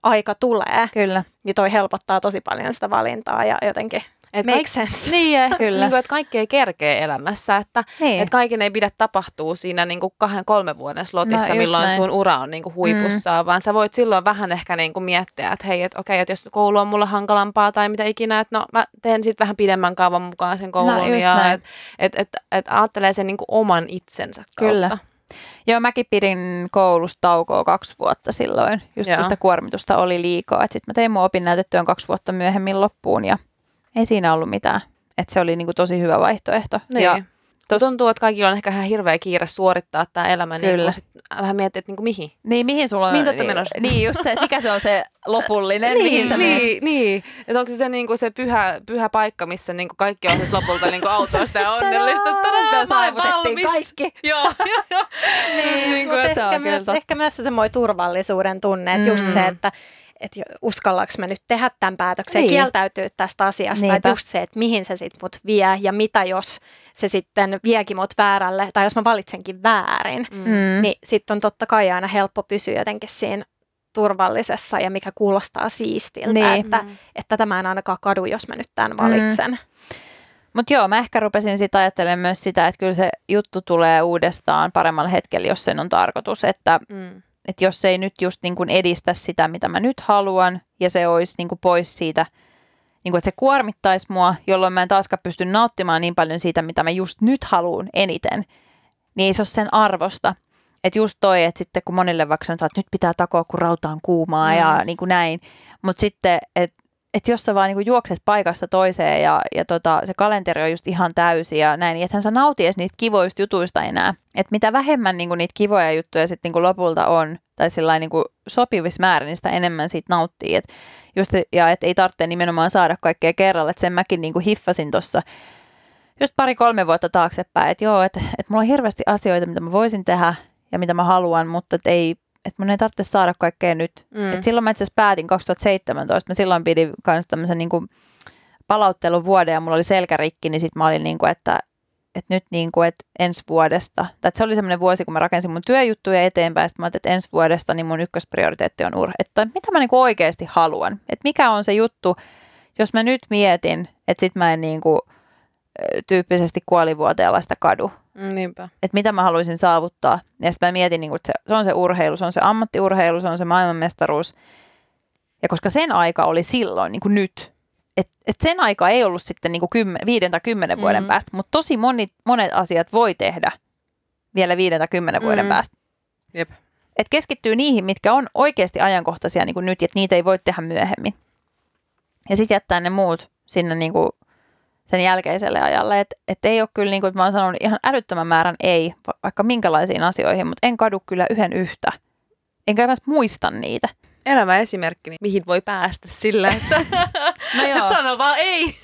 aika tulee, Kyllä. niin toi helpottaa tosi paljon sitä valintaa ja jotenkin et Make sense. Niin, Kyllä. Niin kuin, että kaikki ei kerkee elämässä, että niin. et kaiken ei pidä tapahtua siinä niin kuin kahden, kolmen vuoden slotissa, no, milloin näin. sun ura on niin kuin huipussaan, mm. vaan sä voit silloin vähän ehkä niin kuin miettiä, että hei, että okei, että jos koulu on mulle hankalampaa tai mitä ikinä, että no mä teen sitten vähän pidemmän kaavan mukaan sen koulun no, ja että et, et, et ajattelee sen niin kuin oman itsensä kautta. Kyllä. Joo, mäkin pidin koulusta taukoa kaksi vuotta silloin, just Joo. kun sitä kuormitusta oli liikaa. Sitten mä tein mun opinnäytetyön kaksi vuotta myöhemmin loppuun ja ei siinä ollut mitään. Että se oli niinku tosi hyvä vaihtoehto. Niin. Ja tos... Tuntuu, että kaikilla on ehkä ihan hirveä kiire suorittaa tämä elämä, niin Kyllä. sit vähän miettiä, että niinku mihin. Niin, mihin sulla on... Mihin niin, niin, just se, että mikä se on se lopullinen, niin, mihin sä niin, niin. Että onko se se, niinku, se pyhä, pyhä paikka, missä niinku kaikki on sit lopulta niinku autoista ja [laughs] onnellista. Tadaa, saavutettiin kaikki. [laughs] Joo, joo, [laughs] niin, niin kuin, ehkä, myös, ehkä myös se semmoinen turvallisuuden tunne, että mm. just se, että että uskallaanko mä nyt tehdä tämän päätöksen niin. ja kieltäytyä tästä asiasta. Niinpä. Että just se, että mihin se sitten mut vie ja mitä jos se sitten viekin mut väärälle tai jos mä valitsenkin väärin. Mm. Niin sitten on totta kai aina helppo pysyä jotenkin siinä turvallisessa ja mikä kuulostaa siistiltä, niin. että, mm. että tämä en ainakaan kadu, jos mä nyt tämän valitsen. Mm. Mutta joo, mä ehkä rupesin sitä ajattelemaan myös sitä, että kyllä se juttu tulee uudestaan paremmalla hetkellä, jos sen on tarkoitus, että mm että jos se ei nyt just niin kuin edistä sitä, mitä mä nyt haluan, ja se olisi niin kuin pois siitä, niin kuin, että se kuormittaisi mua, jolloin mä en taaskaan pysty nauttimaan niin paljon siitä, mitä mä just nyt haluan eniten, niin ei se ole sen arvosta. Että just toi, että sitten kun monille vaikka sanotaan, että nyt pitää takoa, kun rauta on kuumaa mm. ja niin kuin näin, mutta sitten, että että jos sä vaan niinku juokset paikasta toiseen ja, ja tota, se kalenteri on just ihan täysi ja näin, niin ethän sä nauti edes niitä kivoista jutuista enää. Että mitä vähemmän niinku niitä kivoja juttuja sitten niinku lopulta on, tai sillä niin kuin sopivissa määrin, niin sitä enemmän siitä nauttii. Et just, ja et ei tarvitse nimenomaan saada kaikkea kerralla. että sen mäkin niin kuin hiffasin tuossa just pari-kolme vuotta taaksepäin, että joo, että, että mulla on hirveästi asioita, mitä mä voisin tehdä ja mitä mä haluan, mutta että ei, että mun ei tarvitse saada kaikkea nyt. Mm. Et silloin mä itse asiassa päätin 2017, mä silloin pidin myös tämmöisen niin kuin palauttelun vuoden ja mulla oli selkärikki, niin sitten mä olin niin kuin, että, että nyt niin kuin, että ensi vuodesta, tai että se oli semmoinen vuosi, kun mä rakensin mun työjuttuja eteenpäin, sitten mä ajattelin, että ensi vuodesta niin mun ykkösprioriteetti on urhe, että mitä mä niin kuin oikeasti haluan, että mikä on se juttu, jos mä nyt mietin, että sit mä en niin kuin, tyyppisesti kuolivuoteella sitä kadu. Mm, niinpä. Että mitä mä haluaisin saavuttaa. Ja sitten mä mietin, niin kuin, että se, se on se urheilu, se on se ammattiurheilu, se on se maailmanmestaruus. Ja koska sen aika oli silloin, niin kuin nyt, että et sen aika ei ollut sitten niin kuin kymmen, viiden tai kymmenen mm. vuoden päästä, mutta tosi moni, monet asiat voi tehdä vielä viiden tai kymmenen mm. vuoden päästä. Jep. Et keskittyy niihin, mitkä on oikeasti ajankohtaisia niin kuin nyt, että niitä ei voi tehdä myöhemmin. Ja sitten jättää ne muut sinne niin kuin sen jälkeiselle ajalle. Että et ei ole kyllä, niin kuin, mä oon sanonut ihan älyttömän määrän ei, vaikka minkälaisiin asioihin, mutta en kadu kyllä yhden yhtä. Enkä edes muista niitä. Elävä esimerkki, niin mihin voi päästä sillä, että [laughs] no joo. et sano vaan ei. [laughs]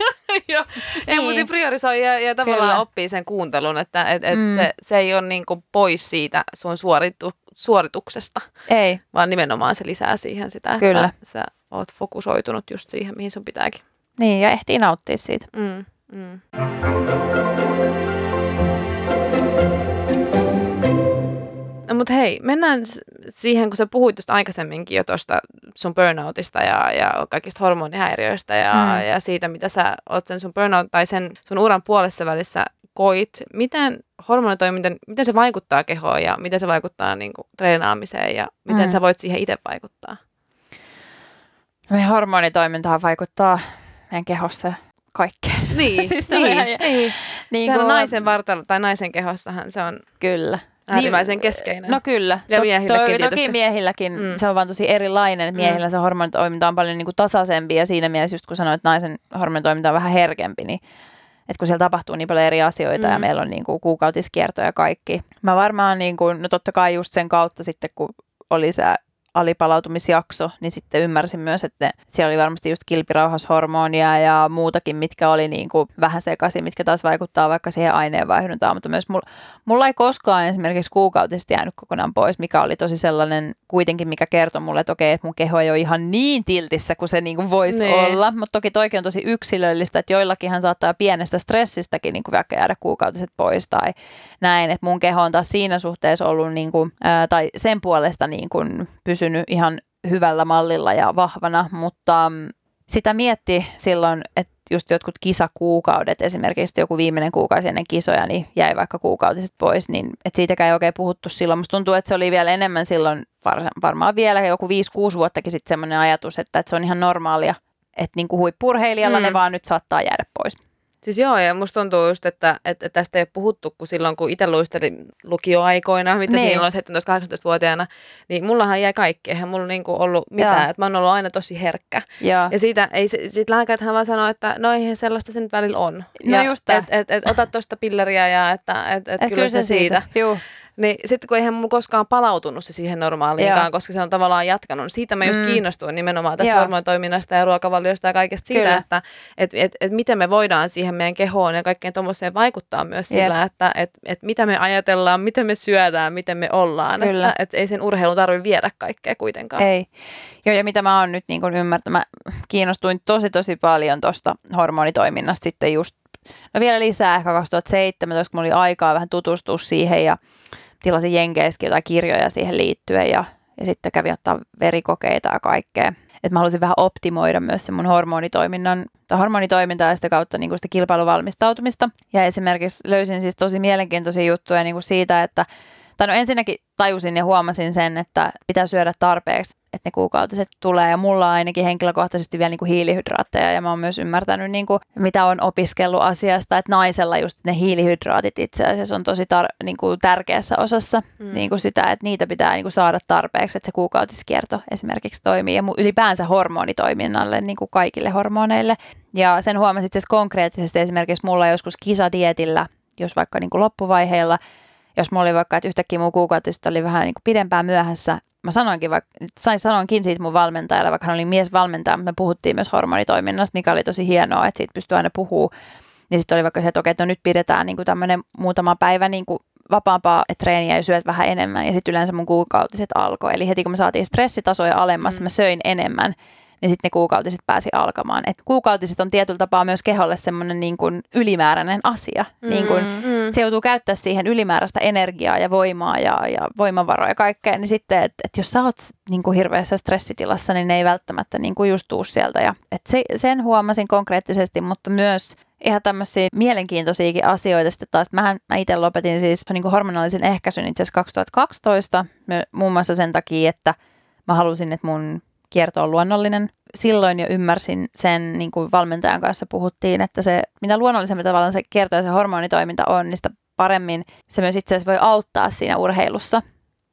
ja, niin. mutta priorisoi ja, ja tavallaan kyllä. oppii sen kuuntelun, että et, et mm. se, se ei ole niinku pois siitä sun suoritu, suorituksesta. Ei. Vaan nimenomaan se lisää siihen sitä, kyllä. että sä oot fokusoitunut just siihen, mihin sun pitääkin. Niin, ja ehtii nauttia siitä. Mm. Mm. No, mutta hei, mennään siihen, kun sä puhuit just aikaisemminkin jo tuosta sun burnoutista ja, ja kaikista hormonihäiriöistä ja, mm. ja siitä, mitä sä oot sen sun burnout tai sen sun uran puolessa välissä koit. Miten hormonitoiminta, miten se vaikuttaa kehoon ja miten se vaikuttaa niin kuin, treenaamiseen ja miten mm. sä voit siihen itse vaikuttaa? No, hormonitoimintahan vaikuttaa meidän kehossa kaikkeen. [laughs] Niin, siis niin, ihan, niin. niin kun... naisen vartalo tai naisen kehossahan se on kyllä. äärimmäisen niin, keskeinen. No kyllä. Ja miehilläkin to, Toki miehilläkin mm. se on vaan tosi erilainen. Miehillä mm. se hormonitoiminta on paljon niin kuin tasaisempi ja siinä mielessä just kun sanoit, että naisen hormonitoiminta on vähän herkempi, niin että kun siellä tapahtuu niin paljon eri asioita mm. ja meillä on niin kuin kuukautiskierto ja kaikki. Mä varmaan, niin kuin, no totta kai just sen kautta sitten, kun oli se alipalautumisjakso, niin sitten ymmärsin myös, että siellä oli varmasti just kilpirauhashormonia ja muutakin, mitkä oli niin kuin vähän sekaisin, mitkä taas vaikuttaa vaikka siihen aineenvaihduntaan, mutta myös mulla, mulla ei koskaan esimerkiksi kuukautisesti jäänyt kokonaan pois, mikä oli tosi sellainen kuitenkin, mikä kertoi mulle, että okei, että mun keho ei ole ihan niin tiltissä kuin se niin kuin voisi nee. olla, mutta toki toikin on tosi yksilöllistä, että joillakinhan saattaa pienestä stressistäkin niin kuin vaikka jäädä kuukautiset pois tai näin, että mun keho on taas siinä suhteessa ollut niin kuin, ää, tai sen puolesta niin kuin pysynyt pysynyt ihan hyvällä mallilla ja vahvana, mutta mm, sitä mietti silloin, että just jotkut kisakuukaudet, esimerkiksi joku viimeinen kuukausi ennen kisoja, niin jäi vaikka kuukautiset pois, niin että siitäkään ei oikein puhuttu silloin. Musta tuntuu, että se oli vielä enemmän silloin, varmaan vielä joku 5-6 vuottakin sitten semmoinen ajatus, että, että se on ihan normaalia, että niin kuin huippurheilijalla mm. ne vaan nyt saattaa jäädä pois. Siis joo, ja musta tuntuu just, että, että tästä ei ole puhuttu, kun silloin kun itse luistelin lukioaikoina, mitä niin. silloin 17-18-vuotiaana, niin mullahan jäi kaikki, eihän mulla niinku ollut mitään, että mä oon ollut aina tosi herkkä. Ja, ja siitä, ei, sit lääkärithän vaan sanoo, että no eihän sellaista sen välillä on. No ja just et, et, et, ota tuosta pilleriä ja että et, et, et kyllä se siitä. siitä. Niin sitten kun eihän mulla koskaan palautunut se siihen normaaliinkaan, Joo. koska se on tavallaan jatkanut. Niin siitä mä just mm. kiinnostuin nimenomaan tästä hormonitoiminnasta ja ruokavaliosta ja kaikesta siitä, Kyllä. että et, et, et miten me voidaan siihen meidän kehoon ja kaikkeen tuommoiseen vaikuttaa myös Jep. sillä, että et, et mitä me ajatellaan, miten me syödään, miten me ollaan. Kyllä. Että et ei sen urheilun tarvitse viedä kaikkea kuitenkaan. Ei. Joo, ja mitä mä oon nyt niin ymmärtänyt, mä kiinnostuin tosi tosi paljon tuosta hormonitoiminnasta sitten just No vielä lisää ehkä 2017, kun oli aikaa vähän tutustua siihen ja tilasin Jenkeissäkin jotain kirjoja siihen liittyen ja, ja sitten kävin ottaa verikokeita ja kaikkea. Että mä halusin vähän optimoida myös sen mun hormonitoiminnan, tai hormonitoimintaa ja sitä kautta niin kuin sitä kilpailuvalmistautumista. Ja esimerkiksi löysin siis tosi mielenkiintoisia juttuja niin kuin siitä, että tai no ensinnäkin tajusin ja huomasin sen, että pitää syödä tarpeeksi, että ne kuukautiset tulee. Ja mulla on ainakin henkilökohtaisesti vielä niin kuin hiilihydraatteja ja mä oon myös ymmärtänyt, niin kuin, mitä on opiskellut asiasta, että naisella just ne hiilihydraatit itse asiassa on tosi tar- niin kuin tärkeässä osassa mm. niin kuin sitä, että niitä pitää niin kuin saada tarpeeksi, että se kuukautiskierto esimerkiksi toimii ja ylipäänsä hormonitoiminnalle, niin kuin kaikille hormoneille. Ja sen huomasin itse konkreettisesti esimerkiksi mulla joskus kisadietillä, jos vaikka niin kuin loppuvaiheilla – jos mulla oli vaikka, että yhtäkkiä mun kuukautiset oli vähän niin kuin pidempään myöhässä, mä sanoinkin, vaikka, sain sanoinkin siitä mun valmentajalle, vaikka hän oli miesvalmentaja, mutta me puhuttiin myös hormonitoiminnasta, mikä oli tosi hienoa, että siitä pystyy aina puhua. Niin sitten oli vaikka se, että okei, että no nyt pidetään niin kuin tämmöinen muutama päivä niin kuin vapaampaa treeniä ja syöt vähän enemmän. Ja sitten yleensä mun kuukautiset alkoi. Eli heti kun me saatiin stressitasoja alemmas, mm. mä söin enemmän niin sitten ne kuukautiset pääsi alkamaan. Et kuukautiset on tietyllä tapaa myös keholle semmoinen niin kuin ylimääräinen asia. Mm, niin kuin mm. Se joutuu käyttää siihen ylimääräistä energiaa ja voimaa ja, ja voimavaroja ja kaikkea. Niin sitten, että et jos sä oot niin kuin hirveässä stressitilassa, niin ne ei välttämättä niin kuin just tuu sieltä. Ja, et se, sen huomasin konkreettisesti, mutta myös ihan tämmöisiä mielenkiintoisiakin asioita. Sitten taas mähän, mä itse lopetin siis niin kuin hormonaalisen ehkäisyn itse asiassa 2012, muun muassa sen takia, että mä halusin, että mun kierto on luonnollinen. Silloin jo ymmärsin sen, niin kuin valmentajan kanssa puhuttiin, että se, mitä luonnollisemmin tavallaan se kierto ja se hormonitoiminta on, niin sitä paremmin se myös itse asiassa voi auttaa siinä urheilussa,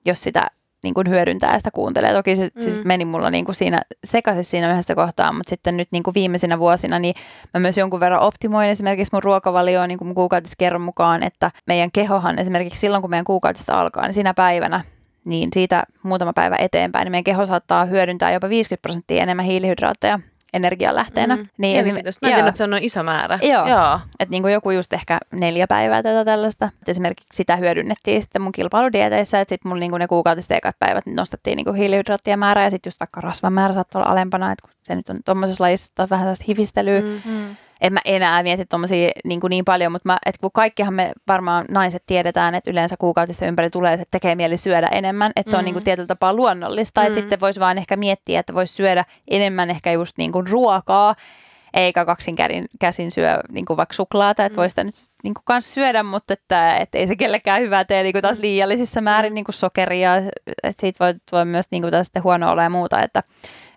jos sitä niin kuin hyödyntää ja sitä kuuntelee. Toki se, mm. se meni mulla niin kuin siinä sekaisin siinä yhdessä kohtaa, mutta sitten nyt niin kuin viimeisinä vuosina niin mä myös jonkun verran optimoin esimerkiksi mun ruokavalioon niin kuin mun kuukautiskerron mukaan, että meidän kehohan esimerkiksi silloin, kun meidän kuukautista alkaa, niin siinä päivänä niin siitä muutama päivä eteenpäin niin meidän keho saattaa hyödyntää jopa 50 prosenttia enemmän hiilihydraatteja energialähteenä. Mm. Niin esim- Mä en tiedä, että se on iso määrä. Joo. joo. Että niin kuin joku just ehkä neljä päivää tätä tällaista. Et esimerkiksi sitä hyödynnettiin sitten mun kilpailudieteissä, että sitten mun niin kuin ne kuukautiset ekat päivät niin nostettiin niin kuin hiilihydraattien määrää ja sitten just vaikka rasvan määrä saattoi olla alempana, että kun se nyt on tuommoisessa lajissa vähän sellaista hivistelyä. Mm-hmm en mä enää mieti tuommoisia niin, niin paljon, mutta mä, et kun kaikkihan me varmaan naiset tiedetään, että yleensä kuukautista ympäri tulee, että tekee mieli syödä enemmän, että se mm. on niin kuin tietyllä tapaa luonnollista, mm. että sitten voisi vaan ehkä miettiä, että voisi syödä enemmän ehkä just niin kuin ruokaa, eikä kaksin käsin, käsin syö niin kuin vaikka suklaata, että mm. voisi sitä nyt niin kuin kans syödä, mutta että, että ei se kellekään hyvää tee niin kuin taas mm. liiallisissa määrin mm. niin kuin sokeria, että siitä voi tulla myös niin kuin taas sitten huono olla ja muuta, että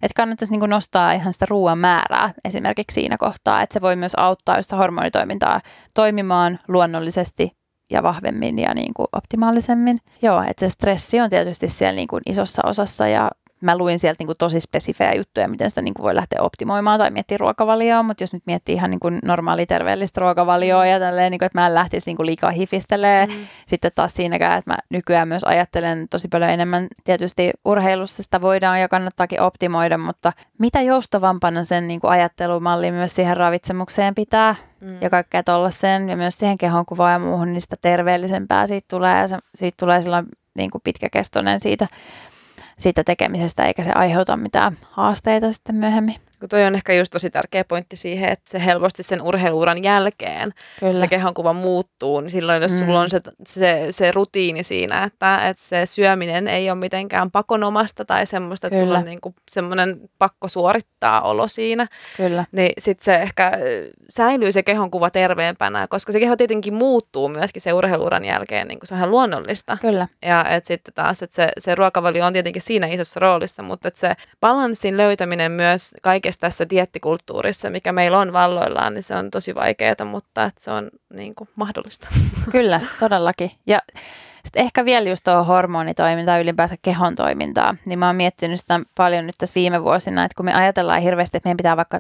että kannattaisi niin kuin nostaa ihan sitä ruoan määrää esimerkiksi siinä kohtaa, että se voi myös auttaa sitä hormonitoimintaa toimimaan luonnollisesti ja vahvemmin ja niin kuin optimaalisemmin. Joo, että se stressi on tietysti siellä niin kuin isossa osassa ja mä luin sieltä niin kuin tosi spesifejä juttuja, miten sitä niin kuin voi lähteä optimoimaan tai miettiä ruokavalioa, mutta jos nyt miettii ihan niin kuin normaali terveellistä ruokavalioa ja tälleen, niin kuin, että mä en lähtisi niin kuin liikaa hifistelee. Mm. Sitten taas siinäkään, että mä nykyään myös ajattelen tosi paljon enemmän tietysti urheilussa sitä voidaan ja kannattaakin optimoida, mutta mitä joustavampana sen niin kuin ajattelumalli myös siihen ravitsemukseen pitää mm. ja kaikkea tollaiseen ja myös siihen kehonkuvaan ja muuhun, niin sitä terveellisempää siitä tulee ja se, siitä tulee silloin niin kuin pitkäkestoinen siitä siitä tekemisestä, eikä se aiheuta mitään haasteita sitten myöhemmin. Kun toi on ehkä just tosi tärkeä pointti siihen, että se helposti sen urheiluuran jälkeen Kyllä. se kehonkuva muuttuu, niin silloin jos mm. sulla on se, se, se rutiini siinä, että, että se syöminen ei ole mitenkään pakonomasta tai semmoista, että Kyllä. sulla on niin semmoinen pakko suorittaa olo siinä, Kyllä. niin sitten se ehkä säilyy se kehonkuva terveempänä, koska se keho tietenkin muuttuu myöskin se urheiluuran jälkeen, niin kuin se on ihan luonnollista. Kyllä. Ja että sitten taas, että se, se ruokavalio on tietenkin siinä isossa roolissa, mutta että se balanssin löytäminen myös kaiken kaikessa tässä diettikulttuurissa, mikä meillä on valloillaan, niin se on tosi vaikeaa, mutta että se on niin kuin mahdollista. [laughs] Kyllä, todellakin. Ja sitten ehkä vielä just tuohon hormonitoimintaan, ylipäänsä kehon toimintaa, niin mä oon miettinyt sitä paljon nyt tässä viime vuosina, että kun me ajatellaan hirveästi, että meidän pitää vaikka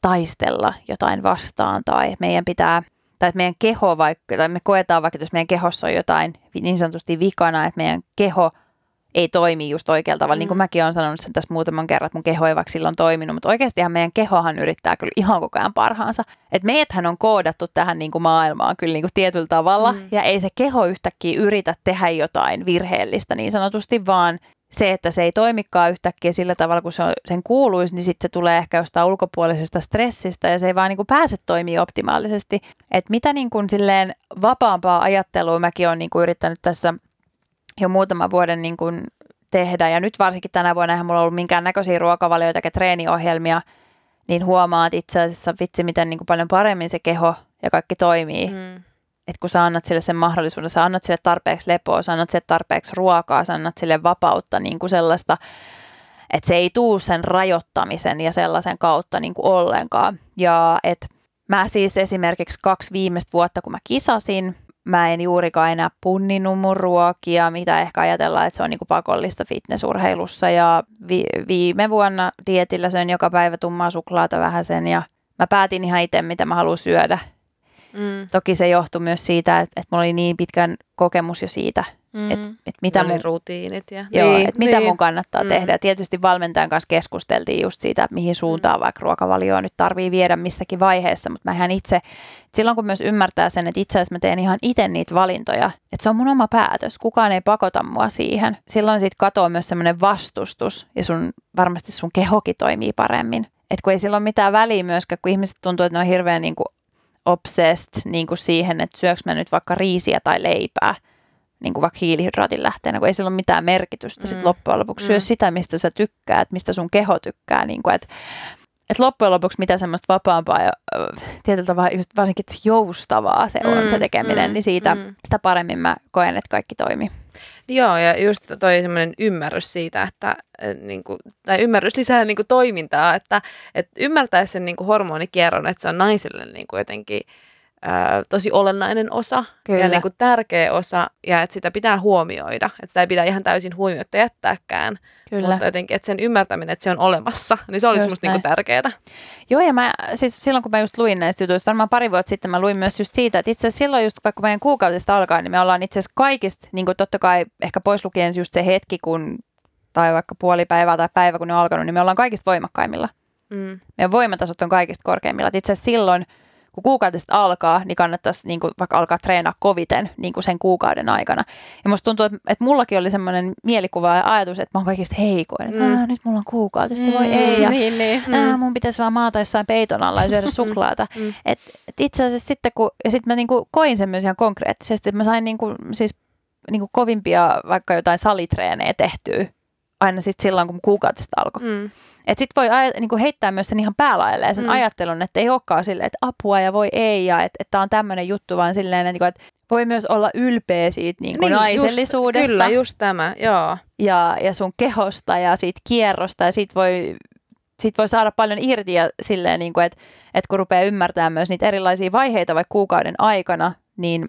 taistella jotain vastaan tai meidän pitää tai että meidän keho vaikka, tai me koetaan vaikka, että jos meidän kehossa on jotain niin sanotusti vikana, että meidän keho – ei toimi just oikealla tavalla. Mm. Niin kuin mäkin olen sanonut sen tässä muutaman kerran, että mun keho ei vaikka silloin toiminut, mutta oikeastihan meidän kehohan yrittää kyllä ihan koko ajan parhaansa. Että meidäthän on koodattu tähän niin kuin maailmaan kyllä niin kuin tietyllä tavalla, mm. ja ei se keho yhtäkkiä yritä tehdä jotain virheellistä niin sanotusti, vaan se, että se ei toimikaan yhtäkkiä sillä tavalla, kun se on, sen kuuluisi, niin sitten se tulee ehkä jostain ulkopuolisesta stressistä ja se ei vaan niin kuin pääse toimii optimaalisesti. Että mitä niin kuin silleen vapaampaa ajattelua mäkin olen niin kuin yrittänyt tässä jo muutaman vuoden niin kuin tehdä. Ja nyt varsinkin tänä vuonna eihän mulla ollut minkään näköisiä ruokavalioita eikä treeniohjelmia, niin huomaat itse asiassa vitsi, miten niin kuin paljon paremmin se keho ja kaikki toimii. Mm. Että kun sä annat sille sen mahdollisuuden, sä annat sille tarpeeksi lepoa, sä annat sille tarpeeksi ruokaa, sä annat sille vapautta niin kuin sellaista, että se ei tuu sen rajoittamisen ja sellaisen kautta niin kuin ollenkaan. Ja että mä siis esimerkiksi kaksi viimeistä vuotta, kun mä kisasin, mä en juurikaan enää punninut mun ruokia, mitä ehkä ajatellaan, että se on niinku pakollista fitnessurheilussa. Ja vi- viime vuonna dietillä söin joka päivä tummaa suklaata vähän sen ja mä päätin ihan itse, mitä mä haluan syödä. Mm. Toki se johtui myös siitä, että, että mulla oli niin pitkän kokemus jo siitä, Mm. että, että mitä mun rutiinit. Ja... Joo, niin, niin, että mitä niin. mun kannattaa Mm. mm. tehdä. Ja tietysti valmentajan kanssa keskusteltiin just siitä, että mihin suuntaan vaikka ruokavalioa nyt tarvii viedä missäkin vaiheessa. Mutta mä ihan itse, silloin kun myös ymmärtää sen, että itse asiassa mä teen ihan itse niitä valintoja, että se on mun oma päätös. Kukaan ei pakota mua siihen. Silloin siitä katoaa myös semmoinen vastustus ja sun, varmasti sun kehokin toimii paremmin. Että kun ei sillä ole mitään väliä myöskään, kun ihmiset tuntuu, että ne on hirveän niin kuin obsessed niin kuin siihen, että syöks mä nyt vaikka riisiä tai leipää niin kuin vaikka hiilihydraatin lähteenä, kun ei sillä ole mitään merkitystä. Mm. Sitten loppujen lopuksi Mm. syö sitä, mistä sä tykkäät, mistä sun keho tykkää. Niin kuin, että, että loppujen lopuksi mitä semmoista vapaampaa ja tietyllä tavalla just varsinkin joustavaa se on Mm, se tekeminen, mm, niin siitä mm. sitä paremmin mä koen, että kaikki toimii. Joo, ja just toi semmoinen ymmärrys siitä, että äh, niin kuin, tai ymmärrys lisää niin kuin, toimintaa, että, että ymmärtää sen niin kuin, hormonikierron, että se on naisille niin kuin, jotenkin ää, tosi olennainen osa Kyllä. ja niin kuin, tärkeä osa, ja että sitä pitää huomioida, että sitä ei pidä ihan täysin huomiotta jättääkään, Kyllä. mutta jotenkin, että sen ymmärtäminen, että se on olemassa, niin se olisi niin kuin, tärkeää. Joo, ja mä, siis silloin kun mä just luin näistä jutuista, varmaan pari vuotta sitten mä luin myös just siitä, että itse asiassa silloin just vaikka meidän kuukautista alkaa, niin me ollaan itse asiassa kaikista, niin kuin totta kai ehkä pois lukien just se hetki, kun, tai vaikka puoli päivää tai päivä, kun ne on alkanut, niin me ollaan kaikista voimakkaimmilla. Mm. Meidän voimatasot on kaikista korkeimmilla. Et itse asiassa silloin, kun kuukautista alkaa, niin kannattaisi niin kuin, vaikka alkaa treenaa koviten niin kuin sen kuukauden aikana. Ja musta tuntuu, että, että mullakin oli semmoinen mielikuva ja ajatus, että mä oon kaikista heikoin. Että Mm. mm. nyt mulla on kuukautista, voi ei. Ja, niin, niin. Ää, mun pitäisi vaan maata jossain peiton alla ja syödä [laughs] suklaata. Mm. et, et itse asiassa sitten kun, ja sitten mä niinku koin sen myös ihan konkreettisesti, että mä sain niinku, siis niinku kovimpia vaikka jotain salitreenejä tehtyä aina sitten silloin, kun kuukautista alkoi. Mm. Että sitten voi aj- niinku heittää myös sen ihan päälaille sen Mm. ajattelun, että ei olekaan silleen, että apua ja voi ei ja että, että on tämmöinen juttu, vaan silleen, että, että voi myös olla ylpeä siitä niinku Niin, naisellisuudesta Just, kyllä, just tämä, joo. ja, ja sun kehosta ja siitä kierrosta ja siitä voi, siitä voi saada paljon irti ja silleen, niin kuin, että, että kun rupeaa ymmärtämään myös niitä erilaisia vaiheita vaikka kuukauden aikana, niin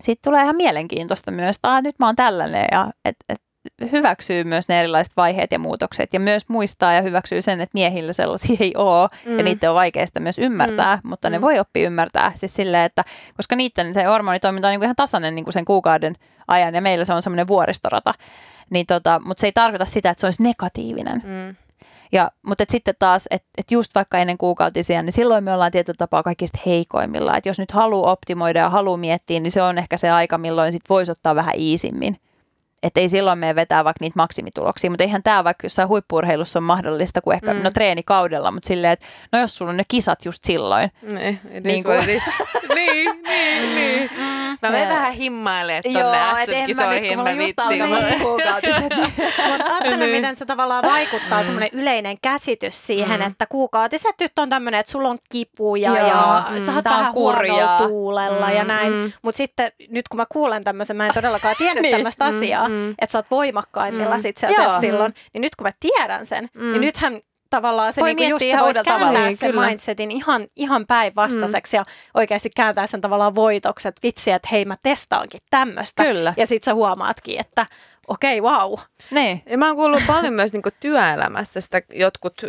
siitä tulee ihan mielenkiintoista myös, että "Aa, nyt mä oon tällainen ja et, et, hyväksyy myös ne erilaiset vaiheet ja muutokset ja myös muistaa ja hyväksyy sen, että miehillä sellaisia ei ole mm. ja niitä on vaikeista myös ymmärtää, mm. mutta ne Mm. voi oppia ymmärtää siis silleen, että koska niiden se hormonitoiminta on niin kuin ihan tasainen niin kuin sen kuukauden ajan ja meillä se on semmoinen vuoristorata, niin tota, mutta se ei tarkoita sitä, että se olisi negatiivinen. Mm. Ja, mutta et sitten taas, että et just vaikka ennen kuukautisia, niin silloin me ollaan tietyllä tapaa kaikista heikoimmilla. Että jos nyt haluaa optimoida ja haluaa miettiä, niin se on ehkä se aika, milloin sit voisi ottaa vähän iisimmin. Että ei silloin me vetää vaikka niitä maksimituloksia, mutta eihän tämä vaikka jossain huippurheilussa on mahdollista kuin ehkä, Mm. no treenikaudella, mutta silleen, että no jos sulla on ne kisat just silloin, Niin, it Niin is kuin- [laughs] niin, niin, niin. Mä menen vähän himmailemaan et en mä nyt, SM-kisoihin. on just alkamassa kuukautiset. [laughs] Mutta ajattele, Niin. miten se tavallaan vaikuttaa semmoinen yleinen käsitys siihen, Mm. että kuukautiset nyt on tämmöinen, että sulla on kipuja Joo, ja mm, sä oot vähän kurjaa. tuulella ja Mm, näin. mm. Mutta sitten nyt kun mä kuulen tämmöisen, mä en todellakaan [laughs] tiennyt Niin, tämmöistä mm, asiaa, mm. että sä oot voimakkaimmilla Mm. sit silloin, niin nyt kun mä tiedän sen, Mm. niin nythän tavallaan se Voi niinku just miettiä sä voit kääntää tavalla. Niin, sen kyllä. mindsetin ihan, ihan päinvastaiseksi ja oikeasti kääntää sen tavallaan voitoksi, että vitsi, että hei mä testaankin tämmöistä. Ja sit sä huomaatkin, että okei, okay, wow. niin. Ja mä oon kuullut paljon myös niin työelämässä sitä jotkut ö,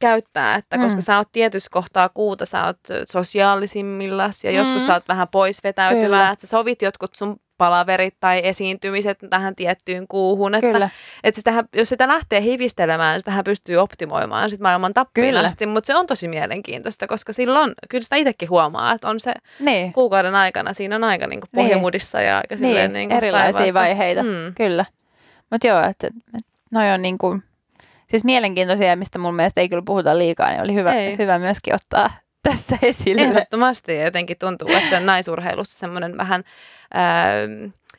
käyttää, että koska Mm. sä oot tietyssä kohtaa kuuta, sä oot sosiaalisimmillas ja joskus Mm. sä oot vähän pois vetäytyvää, että sä sovit jotkut sun palaverit tai esiintymiset tähän tiettyyn kuuhun, että, Kyllä. että sitähän, jos sitä lähtee hivistelemään, niin sitähän pystyy optimoimaan sit maailman tappiin asti, mutta se on tosi mielenkiintoista, koska silloin kyllä sitä itsekin huomaa, että on se Niin. kuukauden aikana, siinä on aika niin kuin Niin. pohjamudissa ja aika silleen Niin, niin kuin erilaisia taivaassa. vaiheita, Mm. kyllä. Mutta joo, että et, noi on niinku, siis mielenkiintoisia, mistä mun mielestä ei kyllä puhuta liikaa, niin oli hyvä, Ei. hyvä myöskin ottaa tässä esille. Ehdottomasti jotenkin tuntuu, että sen naisurheilussa semmoinen vähän, ää,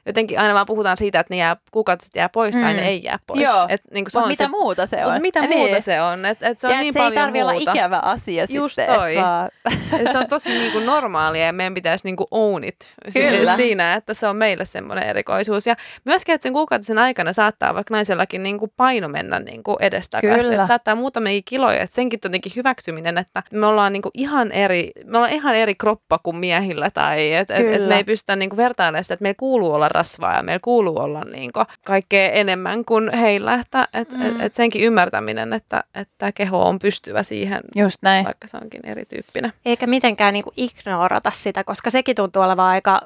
jotenkin aina vaan puhutaan siitä, että ne jää, kuukautiset jää pois tai Mm. ne ei jää pois. Joo. Et, niin kuin se Mut on mitä se, muuta se on? Mut mitä Niin. muuta se on? Et, et se on ja et niin se ei paljon tarvi olla muuta. ikävä asia Just sitten. toi. Et vaan, [laughs] Et se on tosi niin kuin normaalia ja meidän pitäisi niin kuin own it siinä- Kyllä. siinä, että se on meille semmoinen erikoisuus. Ja myöskin, että sen kuukautisen aikana saattaa vaikka naisellakin niin kuin paino mennä niin kuin edestakaisin. Että saattaa muutamia kiloja. Että senkin jotenkin hyväksyminen, että me ollaan niin kuin ihan eri, me ollaan ihan eri kroppa kuin miehillä. Tai että et, et me ei pystytä niin kuin vertailemaan sitä, että meillä kuuluu olla rasvaa ja meillä kuuluu olla niin kuin kaikkea enemmän kuin heillä, että et, mm. et, et senkin ymmärtäminen, että, että keho on pystyvä siihen, Just näin. vaikka se onkin erityyppinen. Eikä mitenkään niin kuin ignorata sitä, koska sekin tuntuu olevan aika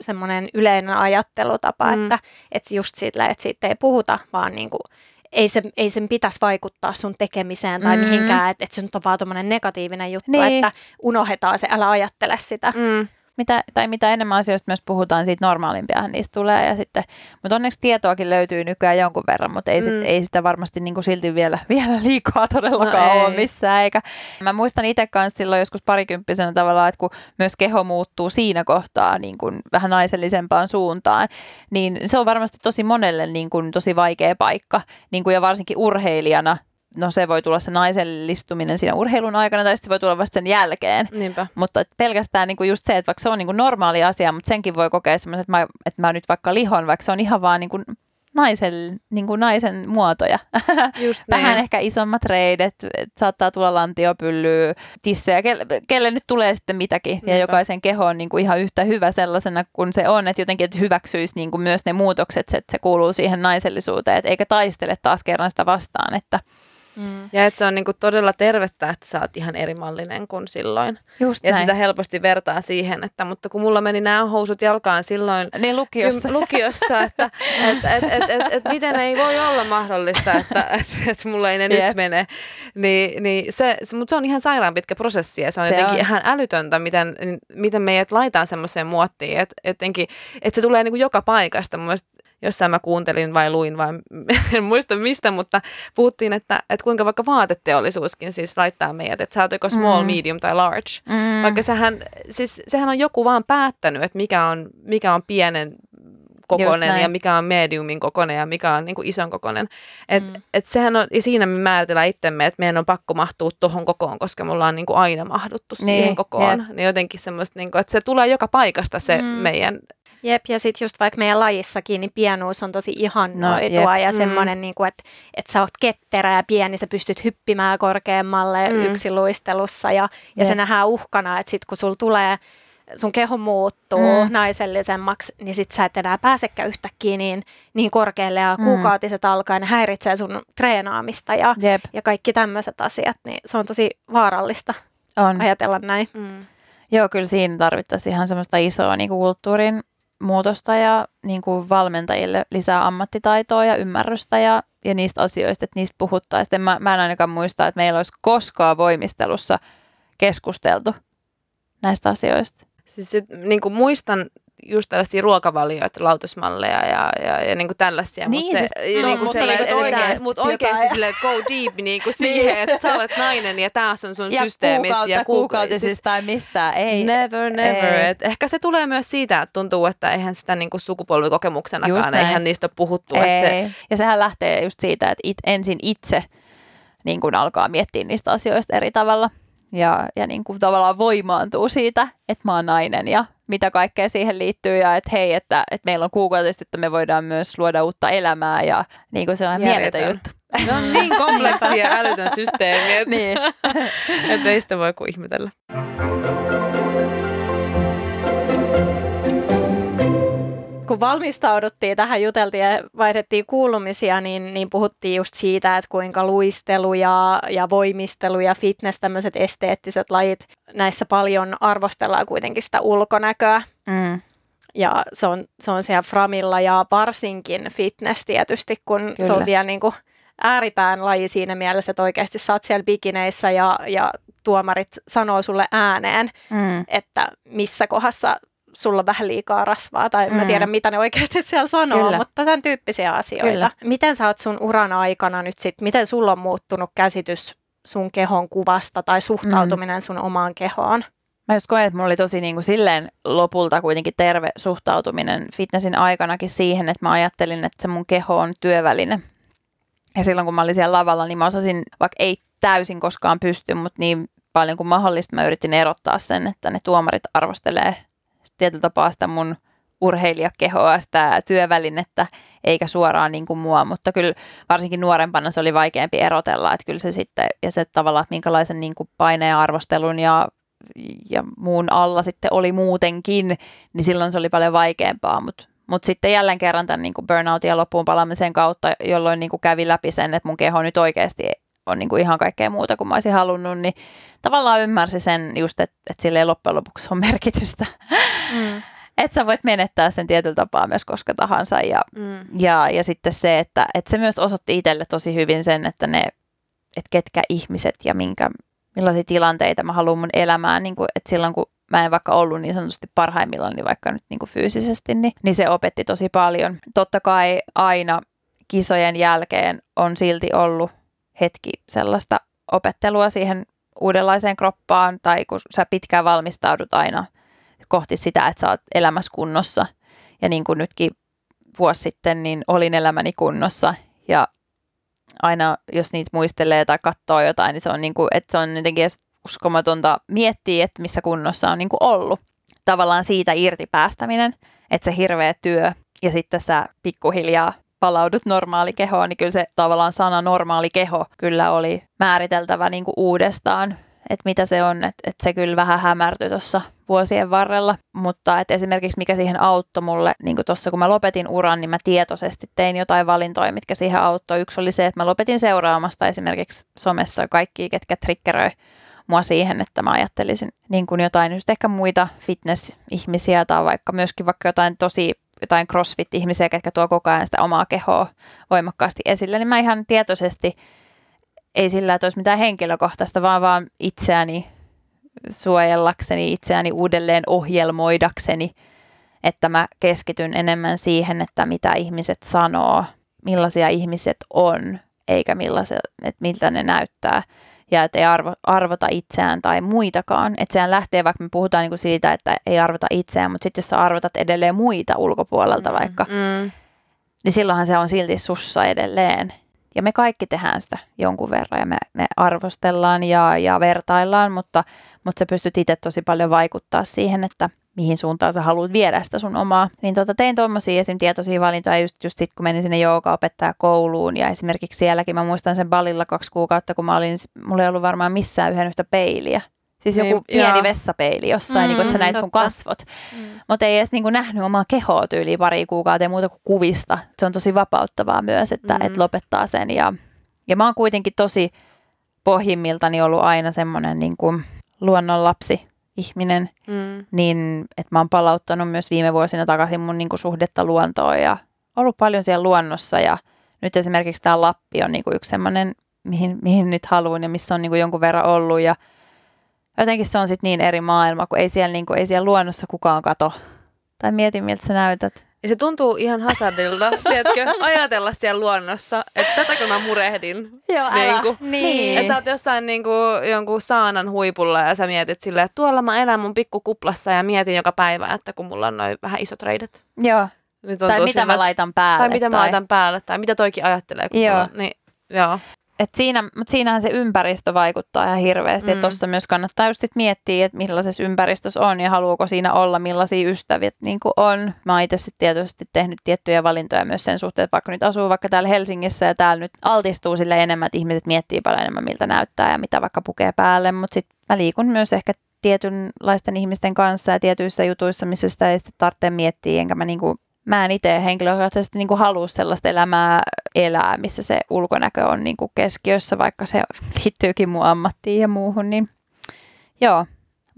semmoinen yleinen ajattelutapa, mm. että, että just siitä, että siitä ei puhuta, vaan niin kuin, ei, se, ei sen pitäisi vaikuttaa sun tekemiseen tai mm. mihinkään, että, että se nyt on vaan negatiivinen juttu, niin. että unohdetaan se, älä ajattele sitä. Mm mitä, tai mitä enemmän asioista myös puhutaan, siitä normaalimpiahan niistä tulee. Ja sitten, mutta onneksi tietoakin löytyy nykyään jonkun verran, mutta ei, mm. sit, ei sitä varmasti niin kuin silti vielä, [laughs] vielä liikaa todellakaan no, ole missään. Eikä. Mä muistan itse kanssa silloin joskus parikymppisenä tavallaan, että kun myös keho muuttuu siinä kohtaa niin kuin vähän naisellisempaan suuntaan, niin se on varmasti tosi monelle niin kuin tosi vaikea paikka. Niin kuin ja varsinkin urheilijana no se voi tulla se naisellistuminen siinä urheilun aikana tai se voi tulla vasta sen jälkeen. Niinpä. Mutta pelkästään niinku just se, että vaikka se on niinku normaali asia, mutta senkin voi kokea semmoisen, että mä, että mä nyt vaikka lihon, vaikka se on ihan vaan niinku naisen, niin kuin naisen muotoja. [laughs] Just Vähän niin. ehkä isommat reidet, saattaa tulla lantiopyllyä, tissejä, kelle, kelle nyt tulee sitten mitäkin. Niinpä. Ja jokaisen keho on niin kuin ihan yhtä hyvä sellaisena kuin se on, että jotenkin että hyväksyisi niin kuin myös ne muutokset, että se kuuluu siihen naisellisuuteen, eikä taistele taas kerran sitä vastaan, että Mm. Ja että se on niinku todella tervettä, että sä oot ihan erimallinen kuin silloin. Just ja näin. sitä helposti vertaa siihen, että mutta kun mulla meni nämä housut jalkaan silloin niin lukiossa, lukiossa että [laughs] et, et, et, et, et, miten ei voi olla mahdollista, että [laughs] et, et mulla ei ne yep. nyt mene. Ni, niin se, se, mutta se on ihan sairaan pitkä prosessi ja se on se jotenkin on. ihan älytöntä, miten, miten meidät laitetaan semmoiseen muottiin, että etenkin, että se tulee niinku joka paikasta. Mun mielestä jossain mä kuuntelin vai luin vai [laughs] en muista mistä, mutta puhuttiin, että, että kuinka vaikka vaateteollisuuskin siis laittaa meidät, että sä joko small, mm. medium tai large. Mm. Vaikka sehän, siis, sehän on joku vaan päättänyt, että mikä on, mikä on pienen kokonen ja mikä on mediumin kokonen ja mikä on niin kuin ison kokonen. Et, mm. et sehän on, ja siinä me määritellään itsemme, että meidän on pakko mahtua tuohon kokoon, koska me ollaan niin kuin aina mahduttu niin, siihen kokoon. Niin jotenkin semmoista, niin kuin, että se tulee joka paikasta se mm. meidän Jep, ja sitten just vaikka meidän lajissakin, niin pienuus on tosi ihannoitua no, ja semmoinen, mm. niin että, että sä oot ketterä ja pieni, sä pystyt hyppimään korkeammalle mm. luistelussa ja, ja se nähdään uhkana, että sitten kun sulla tulee sun keho muuttuu mm. naisellisemmaksi, niin sit sä et enää pääsekään yhtäkkiä niin, niin korkealle ja mm. kuukautiset alkaa ja ne häiritsee sun treenaamista ja, ja kaikki tämmöiset asiat, niin se on tosi vaarallista on. ajatella näin. Mm. Joo, kyllä siinä tarvittaisiin ihan semmoista isoa niin kulttuurin muutosta ja niin kuin valmentajille lisää ammattitaitoa ja ymmärrystä ja, ja niistä asioista, että niistä puhuttaisiin. Mä, mä en ainakaan muista, että meillä olisi koskaan voimistelussa keskusteltu näistä asioista. Siis niin kuin muistan just tällaisia ruokavalioita, lautusmalleja ja, ja, ja niin kuin tällaisia. Niin, mut se, siis, no, niin mutta niin kuin oikeasti, mut oikeasti sille go deep [laughs] niin kuin siihen, että sä olet nainen ja tässä on sun ja systeemit. Kuukautta, ja kuukautisista tai mistään. Ei. Never, never. Ei. Et ehkä se tulee myös siitä, että tuntuu, että eihän sitä niin kuin sukupolvikokemuksenakaan, eihän niistä ole puhuttu. Ei. Että se... Ja sehän lähtee just siitä, että it, ensin itse niin kuin alkaa miettiä niistä asioista eri tavalla ja, ja niin kuin tavallaan voimaantuu siitä, että mä oon nainen ja mitä kaikkea siihen liittyy ja että hei, että, että meillä on kuukautisesti, että me voidaan myös luoda uutta elämää ja niin kuin se on mieletön juttu. Ne on niin kompleksi ja älytön systeemi, että, [laughs] niin. [laughs] että ei sitä voi kuin ihmetellä. Kun valmistauduttiin tähän, juteltiin ja vaihdettiin kuulumisia, niin, niin puhuttiin just siitä, että kuinka luistelu ja, ja voimistelu ja fitness, tämmöiset esteettiset lajit, näissä paljon arvostellaan kuitenkin sitä ulkonäköä. Mm. Ja se on, se on siellä framilla ja varsinkin fitness tietysti, kun Kyllä. se on vielä niin kuin ääripään laji siinä mielessä, että oikeasti sä oot siellä bikineissä ja, ja tuomarit sanoo sulle ääneen, mm. että missä kohdassa sulla on vähän liikaa rasvaa, tai mm. mä tiedä mitä ne oikeasti siellä sanoo, Kyllä. mutta tämän tyyppisiä asioita. Kyllä. Miten sä oot sun uran aikana nyt sitten, miten sulla on muuttunut käsitys sun kehon kuvasta tai suhtautuminen mm. sun omaan kehoon? Mä just koen, että mulla oli tosi niin kuin silleen lopulta kuitenkin terve suhtautuminen fitnessin aikanakin siihen, että mä ajattelin, että se mun keho on työväline. Ja silloin kun mä olin siellä lavalla, niin mä osasin, vaikka ei täysin koskaan pysty, mutta niin paljon kuin mahdollista mä yritin erottaa sen, että ne tuomarit arvostelee tietyllä tapaa sitä mun urheilijakehoa, sitä työvälinettä, eikä suoraan niin kuin mua, mutta kyllä varsinkin nuorempana se oli vaikeampi erotella, että kyllä se sitten, ja se tavallaan, että minkälaisen niin kuin paineen arvostelun ja, ja muun alla sitten oli muutenkin, niin silloin se oli paljon vaikeampaa, mutta Mutta sitten jälleen kerran tämän niin burnoutin ja loppuun palamisen kautta, jolloin niin kuin kävi läpi sen, että mun keho nyt oikeasti on niin kuin ihan kaikkea muuta kuin mä olisin halunnut, niin tavallaan ymmärsi sen just, että, että sille loppujen lopuksi on merkitystä. Mm. että sä voit menettää sen tietyllä tapaa myös koska tahansa. Ja, mm. ja, ja sitten se, että, että se myös osoitti itselle tosi hyvin sen, että ne, että ketkä ihmiset ja minkä, millaisia tilanteita mä haluan mun elämään, niin kuin, että silloin kun mä en vaikka ollut niin sanotusti parhaimmillaan, niin vaikka nyt niin kuin fyysisesti, niin, niin se opetti tosi paljon. Totta kai aina kisojen jälkeen on silti ollut hetki sellaista opettelua siihen uudenlaiseen kroppaan, tai kun sä pitkään valmistaudut aina kohti sitä, että sä oot elämässä kunnossa. Ja niin kuin nytkin vuosi sitten, niin olin elämäni kunnossa, ja aina jos niitä muistelee tai katsoo jotain, niin se on, niin kuin, että se on jotenkin uskomatonta miettiä, että missä kunnossa on niin kuin ollut. Tavallaan siitä irti päästäminen, että se hirveä työ ja sitten sä pikkuhiljaa palaudut normaali kehoon, niin kyllä se tavallaan sana normaali keho kyllä oli määriteltävä niin kuin uudestaan, että mitä se on, että, että se kyllä vähän hämärtyi tuossa vuosien varrella, mutta että esimerkiksi mikä siihen auttoi mulle, niin kuin tuossa kun mä lopetin uran, niin mä tietoisesti tein jotain valintoja, mitkä siihen auttoi. Yksi oli se, että mä lopetin seuraamasta esimerkiksi somessa kaikki, ketkä triggeröi mua siihen, että mä ajattelisin niin kuin jotain just ehkä muita fitness-ihmisiä tai vaikka myöskin vaikka jotain tosi jotain crossfit-ihmisiä, ketkä tuo koko ajan sitä omaa kehoa voimakkaasti esille, niin mä ihan tietoisesti, ei sillä, että olisi mitään henkilökohtaista, vaan vaan itseäni suojellakseni, itseäni uudelleen ohjelmoidakseni, että mä keskityn enemmän siihen, että mitä ihmiset sanoo, millaisia ihmiset on, eikä millaisia, että miltä ne näyttää ja että ei arvo, arvota itseään tai muitakaan. Että sehän lähtee, vaikka me puhutaan niin kuin siitä, että ei arvota itseään, mutta sitten jos sä arvotat edelleen muita ulkopuolelta mm, vaikka, mm. niin silloinhan se on silti sussa edelleen. Ja me kaikki tehdään sitä jonkun verran ja me, me arvostellaan ja, ja vertaillaan, mutta, mutta sä pystyt itse tosi paljon vaikuttaa siihen, että mihin suuntaan sä haluat viedä sitä sun omaa. Niin tota, tein tuommoisia esim. tietoisia valintoja just, just sit, kun menin sinne opettaa kouluun ja esimerkiksi sielläkin mä muistan sen balilla kaksi kuukautta, kun mä olin, mulla ei ollut varmaan missään yhden yhtä peiliä. Siis joku niin, pieni joo. vessapeili jossain, mm, niin kuin, että sä näit totta. sun kasvot. Mm. Mutta ei edes niin kuin, nähnyt omaa kehoa tyyliä pari kuukautta ja muuta kuin kuvista. Se on tosi vapauttavaa myös, että mm. et lopettaa sen. Ja, ja mä oon kuitenkin tosi pohjimmiltani ollut aina semmoinen niin kuin luonnonlapsi ihminen, mm. niin että mä oon palauttanut myös viime vuosina takaisin mun niin kuin, suhdetta luontoon ja ollut paljon siellä luonnossa ja nyt esimerkiksi tämä Lappi on niin kuin, yksi semmoinen, mihin, mihin nyt haluan ja missä on niin kuin, jonkun verran ollut ja jotenkin se on sitten niin eri maailma, kun ei siellä, niin kuin, ei siellä luonnossa kukaan kato. Tai mieti, miltä sä näytät. Ja se tuntuu ihan hazardilta, [laughs] tiedätkö, ajatella siellä luonnossa, että tätäkö mä murehdin. Joo, niin kuin, niin. Että sä oot jossain niin kuin, jonkun saanan huipulla ja sä mietit silleen, että tuolla mä elän mun pikkukuplassa ja mietin joka päivä, että kun mulla on noin vähän isot reidet. Joo. Niin tai mitä mä laitan päälle. Tai mitä tai... mä laitan päälle, tai mitä toikin ajattelee. Kun joo. Mulla, niin, joo. Et siinä, mutta siinähän se ympäristö vaikuttaa ihan hirveästi. Mm. Tuossa myös kannattaa just sit miettiä, että millaisessa ympäristössä on ja haluuko siinä olla, millaisia ystäviä niin on. Mä oon itse tietysti tehnyt tiettyjä valintoja myös sen suhteen, että vaikka nyt asuu vaikka täällä Helsingissä ja täällä nyt altistuu sille enemmän, että ihmiset miettii paljon enemmän, miltä näyttää ja mitä vaikka pukee päälle. Mutta sitten mä liikun myös ehkä tietynlaisten ihmisten kanssa ja tietyissä jutuissa, missä sitä ei sitten tarvitse miettiä, enkä mä niinku mä en itse henkilökohtaisesti niin kuin halua sellaista elämää elää, missä se ulkonäkö on niin kuin keskiössä, vaikka se liittyykin mun ammattiin ja muuhun. Niin joo,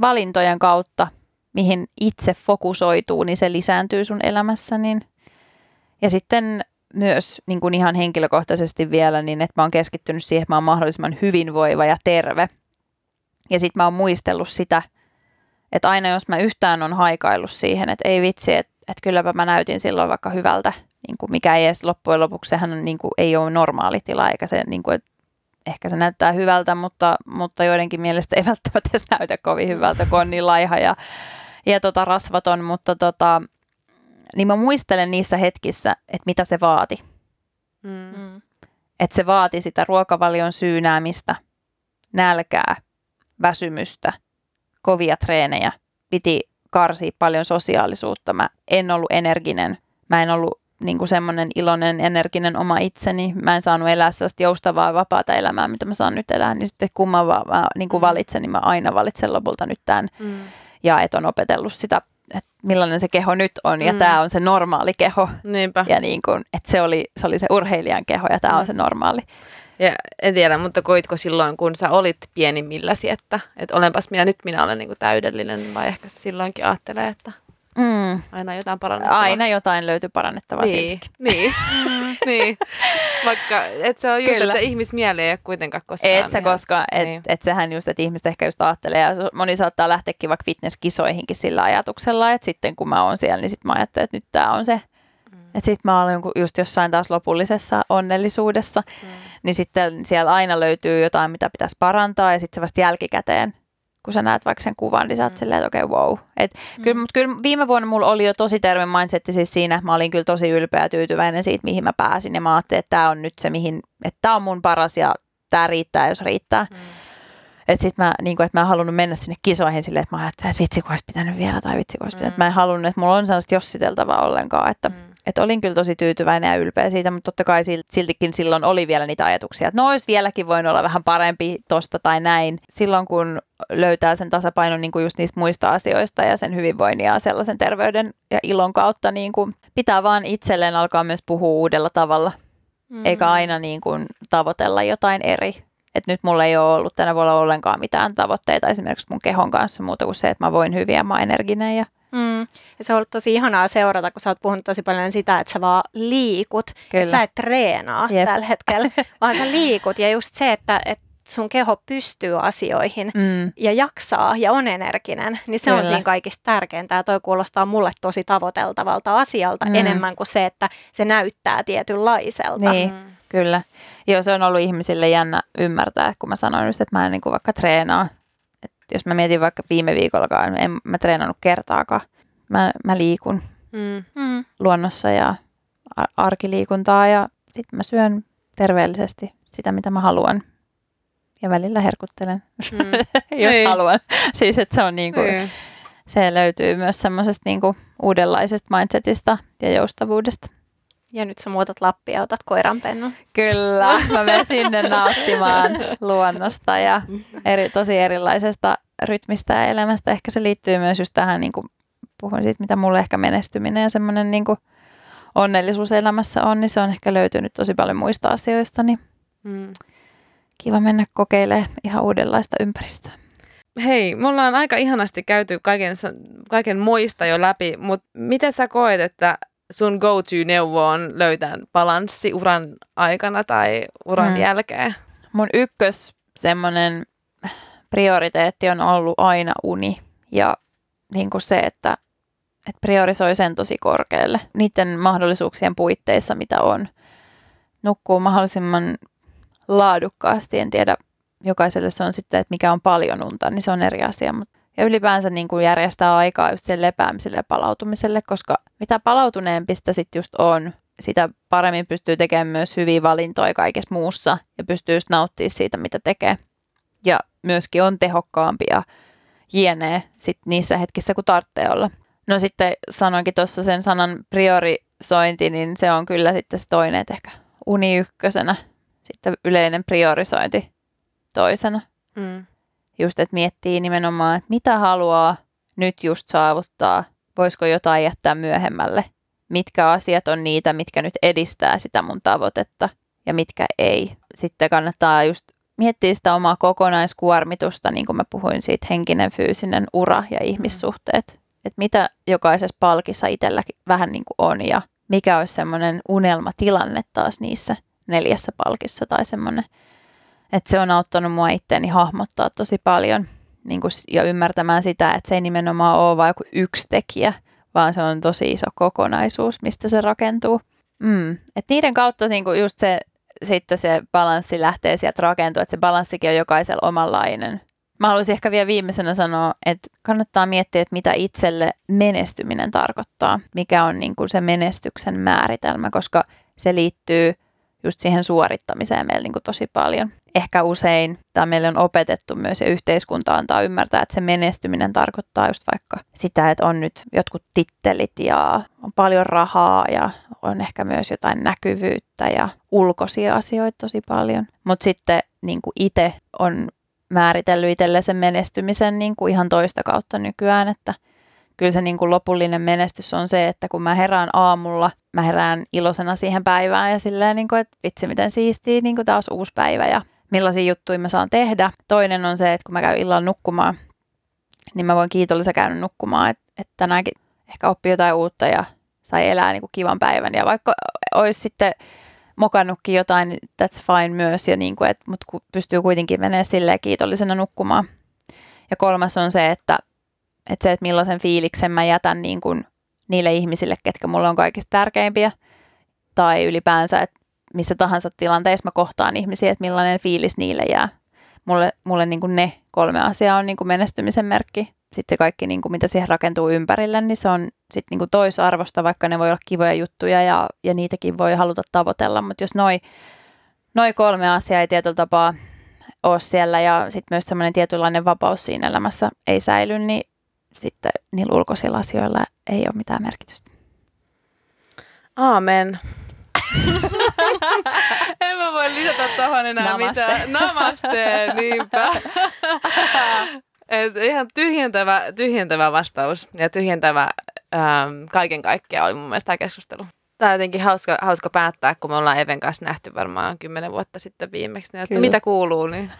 valintojen kautta, mihin itse fokusoituu, niin se lisääntyy sun elämässä. Niin. Ja sitten myös niin kuin ihan henkilökohtaisesti vielä, niin että mä oon keskittynyt siihen, että mä oon mahdollisimman hyvinvoiva ja terve. Ja sitten mä oon muistellut sitä, että aina jos mä yhtään on haikaillut siihen, että ei vitsi, että että kylläpä mä näytin silloin vaikka hyvältä, niin kuin mikä ei edes loppujen lopuksi, sehän niin kuin, ei ole normaali tila, eikä se, niin kuin, ehkä se näyttää hyvältä, mutta, mutta joidenkin mielestä ei välttämättä edes näytä kovin hyvältä, kun on niin laiha ja, ja tota, rasvaton, mutta tota, niin mä muistelen niissä hetkissä, että mitä se vaati. Mm. mm. Että se vaati sitä ruokavalion syynäämistä, nälkää, väsymystä, kovia treenejä. Piti karsia paljon sosiaalisuutta. Mä en ollut energinen. Mä en ollut niin kuin semmoinen iloinen, energinen oma itseni. Mä en saanut elää sellaista joustavaa vapaata elämää, mitä mä saan nyt elää. Niin sitten kun mä, mä niin kuin mm. valitsen, niin mä aina valitsen lopulta nyt tämän. Mm. Ja et on opetellut sitä, että millainen se keho nyt on ja Mm. tämä on se normaali keho. Niinpä. Ja niin kuin, että se oli, se oli se urheilijan keho ja tämä Mm. on se normaali. Ja en tiedä, mutta koitko silloin, kun sä olit pienimmilläsi, että, että olenpas minä, nyt minä olen niin kuin täydellinen, vai ehkä sä silloinkin ajattelee, että Mm. aina jotain parannettavaa? Aina jotain löytyy parannettavaa Niin, siltikin. niin, [laughs] niin. Vaikka, et se on just, Kyllä. että ihmismieli ei ole kuitenkaan koskaan. Et ihan- koska, et, niin. et sehän just, että ihmiset ehkä just ajattelee, ja moni saattaa lähteäkin vaikka fitnesskisoihinkin sillä ajatuksella, että sitten kun mä oon siellä, niin sitten mä ajattelen, että nyt tämä on se. Mm. Että sitten mä olen just jossain taas lopullisessa onnellisuudessa, Mm. niin sitten siellä aina löytyy jotain, mitä pitäisi parantaa, ja sitten se vasta jälkikäteen, kun sä näet vaikka sen kuvan, niin sä oot Mm. silleen, että okei, okay, wow. Et kyllä, mutta kyllä viime vuonna mulla oli jo tosi terve mindset siis siinä, että mä olin kyllä tosi ylpeä ja tyytyväinen siitä, mihin mä pääsin, ja mä ajattelin, että tämä on nyt se, mihin, että tämä on mun paras, ja tämä riittää, jos riittää. Mm. Että sit mä, niin että mä en halunnut mennä sinne kisoihin silleen, että mä ajattelin, että vitsi kun olisi pitänyt vielä tai vitsi kun olisi pitänyt. Mm. Mä en halunnut, että mulla on sellaista jossiteltavaa ollenkaan. Että, Mm. Että olin kyllä tosi tyytyväinen ja ylpeä siitä, mutta totta kai sil- siltikin silloin oli vielä niitä ajatuksia, että no olisi vieläkin voinut olla vähän parempi tosta tai näin. Silloin kun löytää sen tasapainon niin kuin just niistä muista asioista ja sen hyvinvoinnin ja sellaisen terveyden ja ilon kautta, niin kuin pitää vaan itselleen alkaa myös puhua uudella tavalla Mm. eikä aina niin kuin tavoitella jotain eri. Et nyt mulla ei ole ollut tänä vuonna ollenkaan mitään tavoitteita esimerkiksi mun kehon kanssa muuta kuin se, että mä voin hyvin ja mä oon energinen. Ja, Mm. Ja se on ollut tosi ihanaa seurata, kun sä oot puhunut tosi paljon sitä, että sä vaan liikut. Kyllä. Että sä et treenaa Jep. tällä hetkellä, [laughs] vaan sä liikut. Ja just se, että, että sun keho pystyy asioihin mm, ja jaksaa ja on energinen, niin se on Kyllä. siinä kaikista tärkeintä. Ja toi kuulostaa mulle tosi tavoiteltavalta asialta Mm. mm. enemmän kuin se, että se näyttää tietynlaiselta. niin, Mm. kyllä. Joo, se on ollut ihmisille jännä ymmärtää, kun mä sanoin just, että mä en niin kuin vaikka treenaa. Jos mä mietin vaikka viime viikollakaan, en mä treenannut kertaakaan. Mä, mä liikun Mm. Mm. luonnossa ja ar- arkiliikuntaa ja sitten mä syön terveellisesti sitä, mitä mä haluan. Ja välillä herkuttelen, Mm. [laughs] jos Niin. haluan. Siis, että se on niin kuin, Niin. se löytyy myös semmoisesta niin kuin uudenlaisesta mindsetista ja joustavuudesta. Ja nyt sä muutat Lappia ja otat koiranpennun. Kyllä, mä menen sinne nauttimaan luonnosta ja eri, tosi erilaisesta rytmistä ja elämästä. Ehkä se liittyy myös just tähän, niin kuin puhuin siitä, mitä mulle ehkä menestyminen ja semmoinen niin kuin onnellisuus elämässä on, niin se on ehkä löytynyt tosi paljon muista asioista, niin Mm. kiva mennä kokeilemaan ihan uudenlaista ympäristöä. Hei, me ollaan aika ihanasti käyty kaiken, kaiken moista jo läpi, mutta miten sä koet, että sun go-to-neuvo on löytää balanssi uran aikana tai uran Mm. jälkeen? Mun ykkös semmoinen prioriteetti on ollut aina uni ja niin kuin se, että, että priorisoi sen tosi korkealle niiden mahdollisuuksien puitteissa, mitä on. Nukkuu mahdollisimman laadukkaasti, en tiedä, jokaiselle se on sitten, että mikä on paljon unta, niin se on eri asia. Mutta ja ylipäänsä niin kuin järjestää aikaa just sen lepäämiselle ja palautumiselle, koska mitä palautuneempi sitä sitten just on, sitä paremmin pystyy tekemään myös hyviä valintoja kaikessa muussa ja pystyy just nauttimaan siitä, mitä tekee. Ja myöskin on tehokkaampi ja jienee sit niissä hetkissä, kun tarvitsee olla. No sitten sanoinkin tuossa sen sanan priorisointi, niin se on kyllä sitten se toinen, että ehkä uni ykkösenä, sitten yleinen priorisointi toisena. Mm. Just, että miettii nimenomaan, että mitä haluaa nyt just saavuttaa, voisiko jotain jättää myöhemmälle, mitkä asiat on niitä, mitkä nyt edistää sitä mun tavoitetta ja mitkä ei. Sitten kannattaa just miettiä sitä omaa kokonaiskuormitusta, niin kuin mä puhuin siitä henkinen, fyysinen ura ja ihmissuhteet. Että mitä jokaisessa palkissa itselläkin vähän niin kuin on ja mikä olisi semmoinen unelmatilanne taas niissä neljässä palkissa tai semmoinen. Että se on auttanut mua itteeni hahmottaa tosi paljon niin kuin, s- ja ymmärtämään sitä, että se ei nimenomaan ole vain joku yksi tekijä, vaan se on tosi iso kokonaisuus, mistä se rakentuu. Mm. Et niiden kautta niin kuin just se, sitten se balanssi lähtee sieltä rakentua, että se balanssikin on jokaisella omanlainen. Mä haluaisin ehkä vielä viimeisenä sanoa, että kannattaa miettiä, että mitä itselle menestyminen tarkoittaa, mikä on niin kuin se menestyksen määritelmä, koska se liittyy just siihen suorittamiseen meillä niin kuin tosi paljon. Ehkä usein, tai meille on opetettu myös ja yhteiskunta antaa ymmärtää, että se menestyminen tarkoittaa just vaikka sitä, että on nyt jotkut tittelit ja on paljon rahaa ja on ehkä myös jotain näkyvyyttä ja ulkoisia asioita tosi paljon. Mutta sitten niin itse on määritellyt itselle sen menestymisen niin kuin ihan toista kautta nykyään, että kyllä se niin kuin lopullinen menestys on se, että kun mä herään aamulla, mä herään iloisena siihen päivään ja silleen, niin kuin, että vitsi miten siistiä, niin kuin taas uusi päivä ja millaisia juttuja mä saan tehdä. Toinen on se, että kun mä käyn illalla nukkumaan, niin mä voin kiitollisen käydä nukkumaan, että, että tänäänkin ehkä oppi jotain uutta ja sai elää niin kuin kivan päivän. Ja vaikka olisi sitten mokannutkin jotain, niin that's fine myös, ja niin kuin, että, mutta pystyy kuitenkin menemään silleen kiitollisena nukkumaan. Ja kolmas on se, että, että se, että millaisen fiiliksen mä jätän niin kuin niille ihmisille, ketkä mulle on kaikista tärkeimpiä, tai ylipäänsä, että missä tahansa tilanteessa mä kohtaan ihmisiä, että millainen fiilis niille jää. Mulle, mulle niin kuin ne kolme asiaa on niin kuin menestymisen merkki. Sitten se kaikki, niin kuin mitä siihen rakentuu ympärille, niin se on sitten niin kuin toisarvosta, vaikka ne voi olla kivoja juttuja ja, ja niitäkin voi haluta tavoitella. Mutta jos noi, noi kolme asiaa ei tietyllä tapaa ole siellä ja sitten myös tämmöinen tietynlainen vapaus siinä elämässä ei säily, niin sitten niillä ulkoisilla asioilla ei ole mitään merkitystä. Aamen. [laughs] en mä voi lisätä tuohon enää Namaste. mitään. Namaste, niinpä. Et ihan tyhjentävä, tyhjentävä vastaus ja tyhjentävä ähm, kaiken kaikkiaan oli mun mielestä tämä keskustelu. Tämä on jotenkin hauska, hauska päättää, kun me ollaan Even kanssa nähty varmaan kymmenen vuotta sitten viimeksi, niin, että Kyllä. mitä kuuluu. Niin.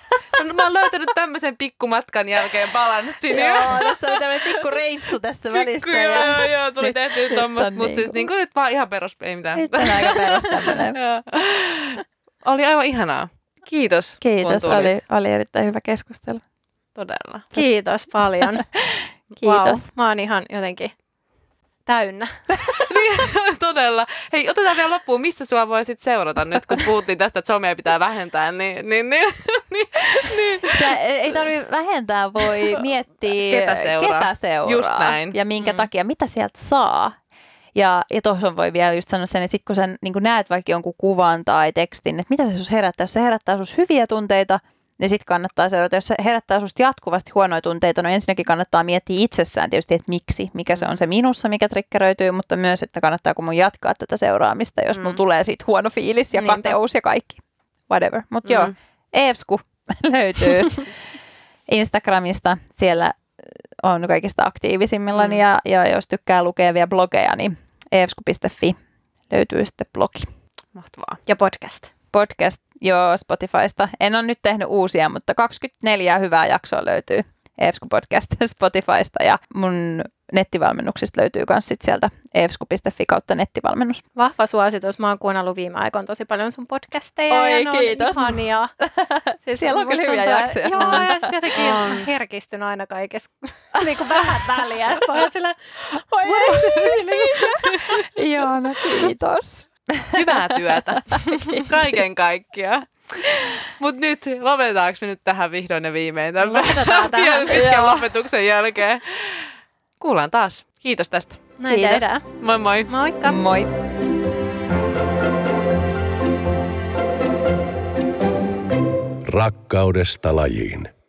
No, mä oon löytänyt tämmöisen pikkumatkan jälkeen balanssin. joo, tässä oli tämmöinen pikku reissu tässä välissä. Pikku, ja... joo, joo, tuli tehtyä tuommoista, mutta siis niin kuin nyt vaan ihan perus, ei mitään. Nyt on aika perus Oli aivan ihanaa. Kiitos. Kiitos, oli, oli erittäin hyvä keskustelu. Todella. Kiitos paljon. [laughs] Kiitos. Wow, mä oon ihan jotenkin täynnä. [laughs] niin, todella. Hei, otetaan vielä loppuun, missä sua voi sitten seurata nyt, kun puhuttiin tästä, että somea pitää vähentää, niin... niin, niin, [laughs] niin, niin. Se ei tarvitse vähentää, voi miettiä, ketä seuraa. Ketä seuraa Just näin. Ja minkä mm. takia, mitä sieltä saa. Ja, ja tuossa voi vielä just sanoa sen, että sitten kun sä niin kun näet vaikka jonkun kuvan tai tekstin, että mitä se sus herättää, jos se herättää sus hyviä tunteita – niin sitten kannattaa seurata. Jos se herättää sinusta jatkuvasti huonoja tunteita, no ensinnäkin kannattaa miettiä itsessään tietysti, että miksi, mikä se on se minussa, mikä trikkeröityy, mutta myös, että kannattaako mun jatkaa tätä seuraamista, jos mm. mulla tulee siitä huono fiilis ja kateus ja kaikki. Whatever. Mutta mm. joo, Eevsku [laughs] löytyy [laughs] Instagramista. Siellä on kaikista aktiivisimmillani mm. ja, ja jos tykkää lukea vielä blogeja, niin eevsku.fi löytyy sitten blogi. Mahtavaa. Ja podcast podcast jo Spotifysta. En ole nyt tehnyt uusia, mutta 24 hyvää jaksoa löytyy EFSKU podcast [laughs] Spotifysta ja mun nettivalmennuksista löytyy myös sit sieltä efsku.fi kautta nettivalmennus. Vahva suositus. Mä oon kuunnellut viime aikoina tosi paljon sun podcasteja Oi, ja ne kiitos. on ihania. [laughs] siis Siellä on kyllä hyviä jaksoja. Joo, ja sitten jotenkin on. herkistyn aina kaikessa [laughs] niin kuin vähän väliä. Sitten mä oon silleen, oi, Joo, no kiitos. Hyvää työtä. [laughs] Kaiken kaikkiaan. Mutta nyt, lopetetaanko me nyt tähän vihdoin ja viimein tämän [laughs] pienen pitkän lopetuksen jälkeen. Kuullaan taas. Kiitos tästä. Näin Kiitos. Tehdään. Moi moi. Moikka. Moi. Rakkaudesta lajiin.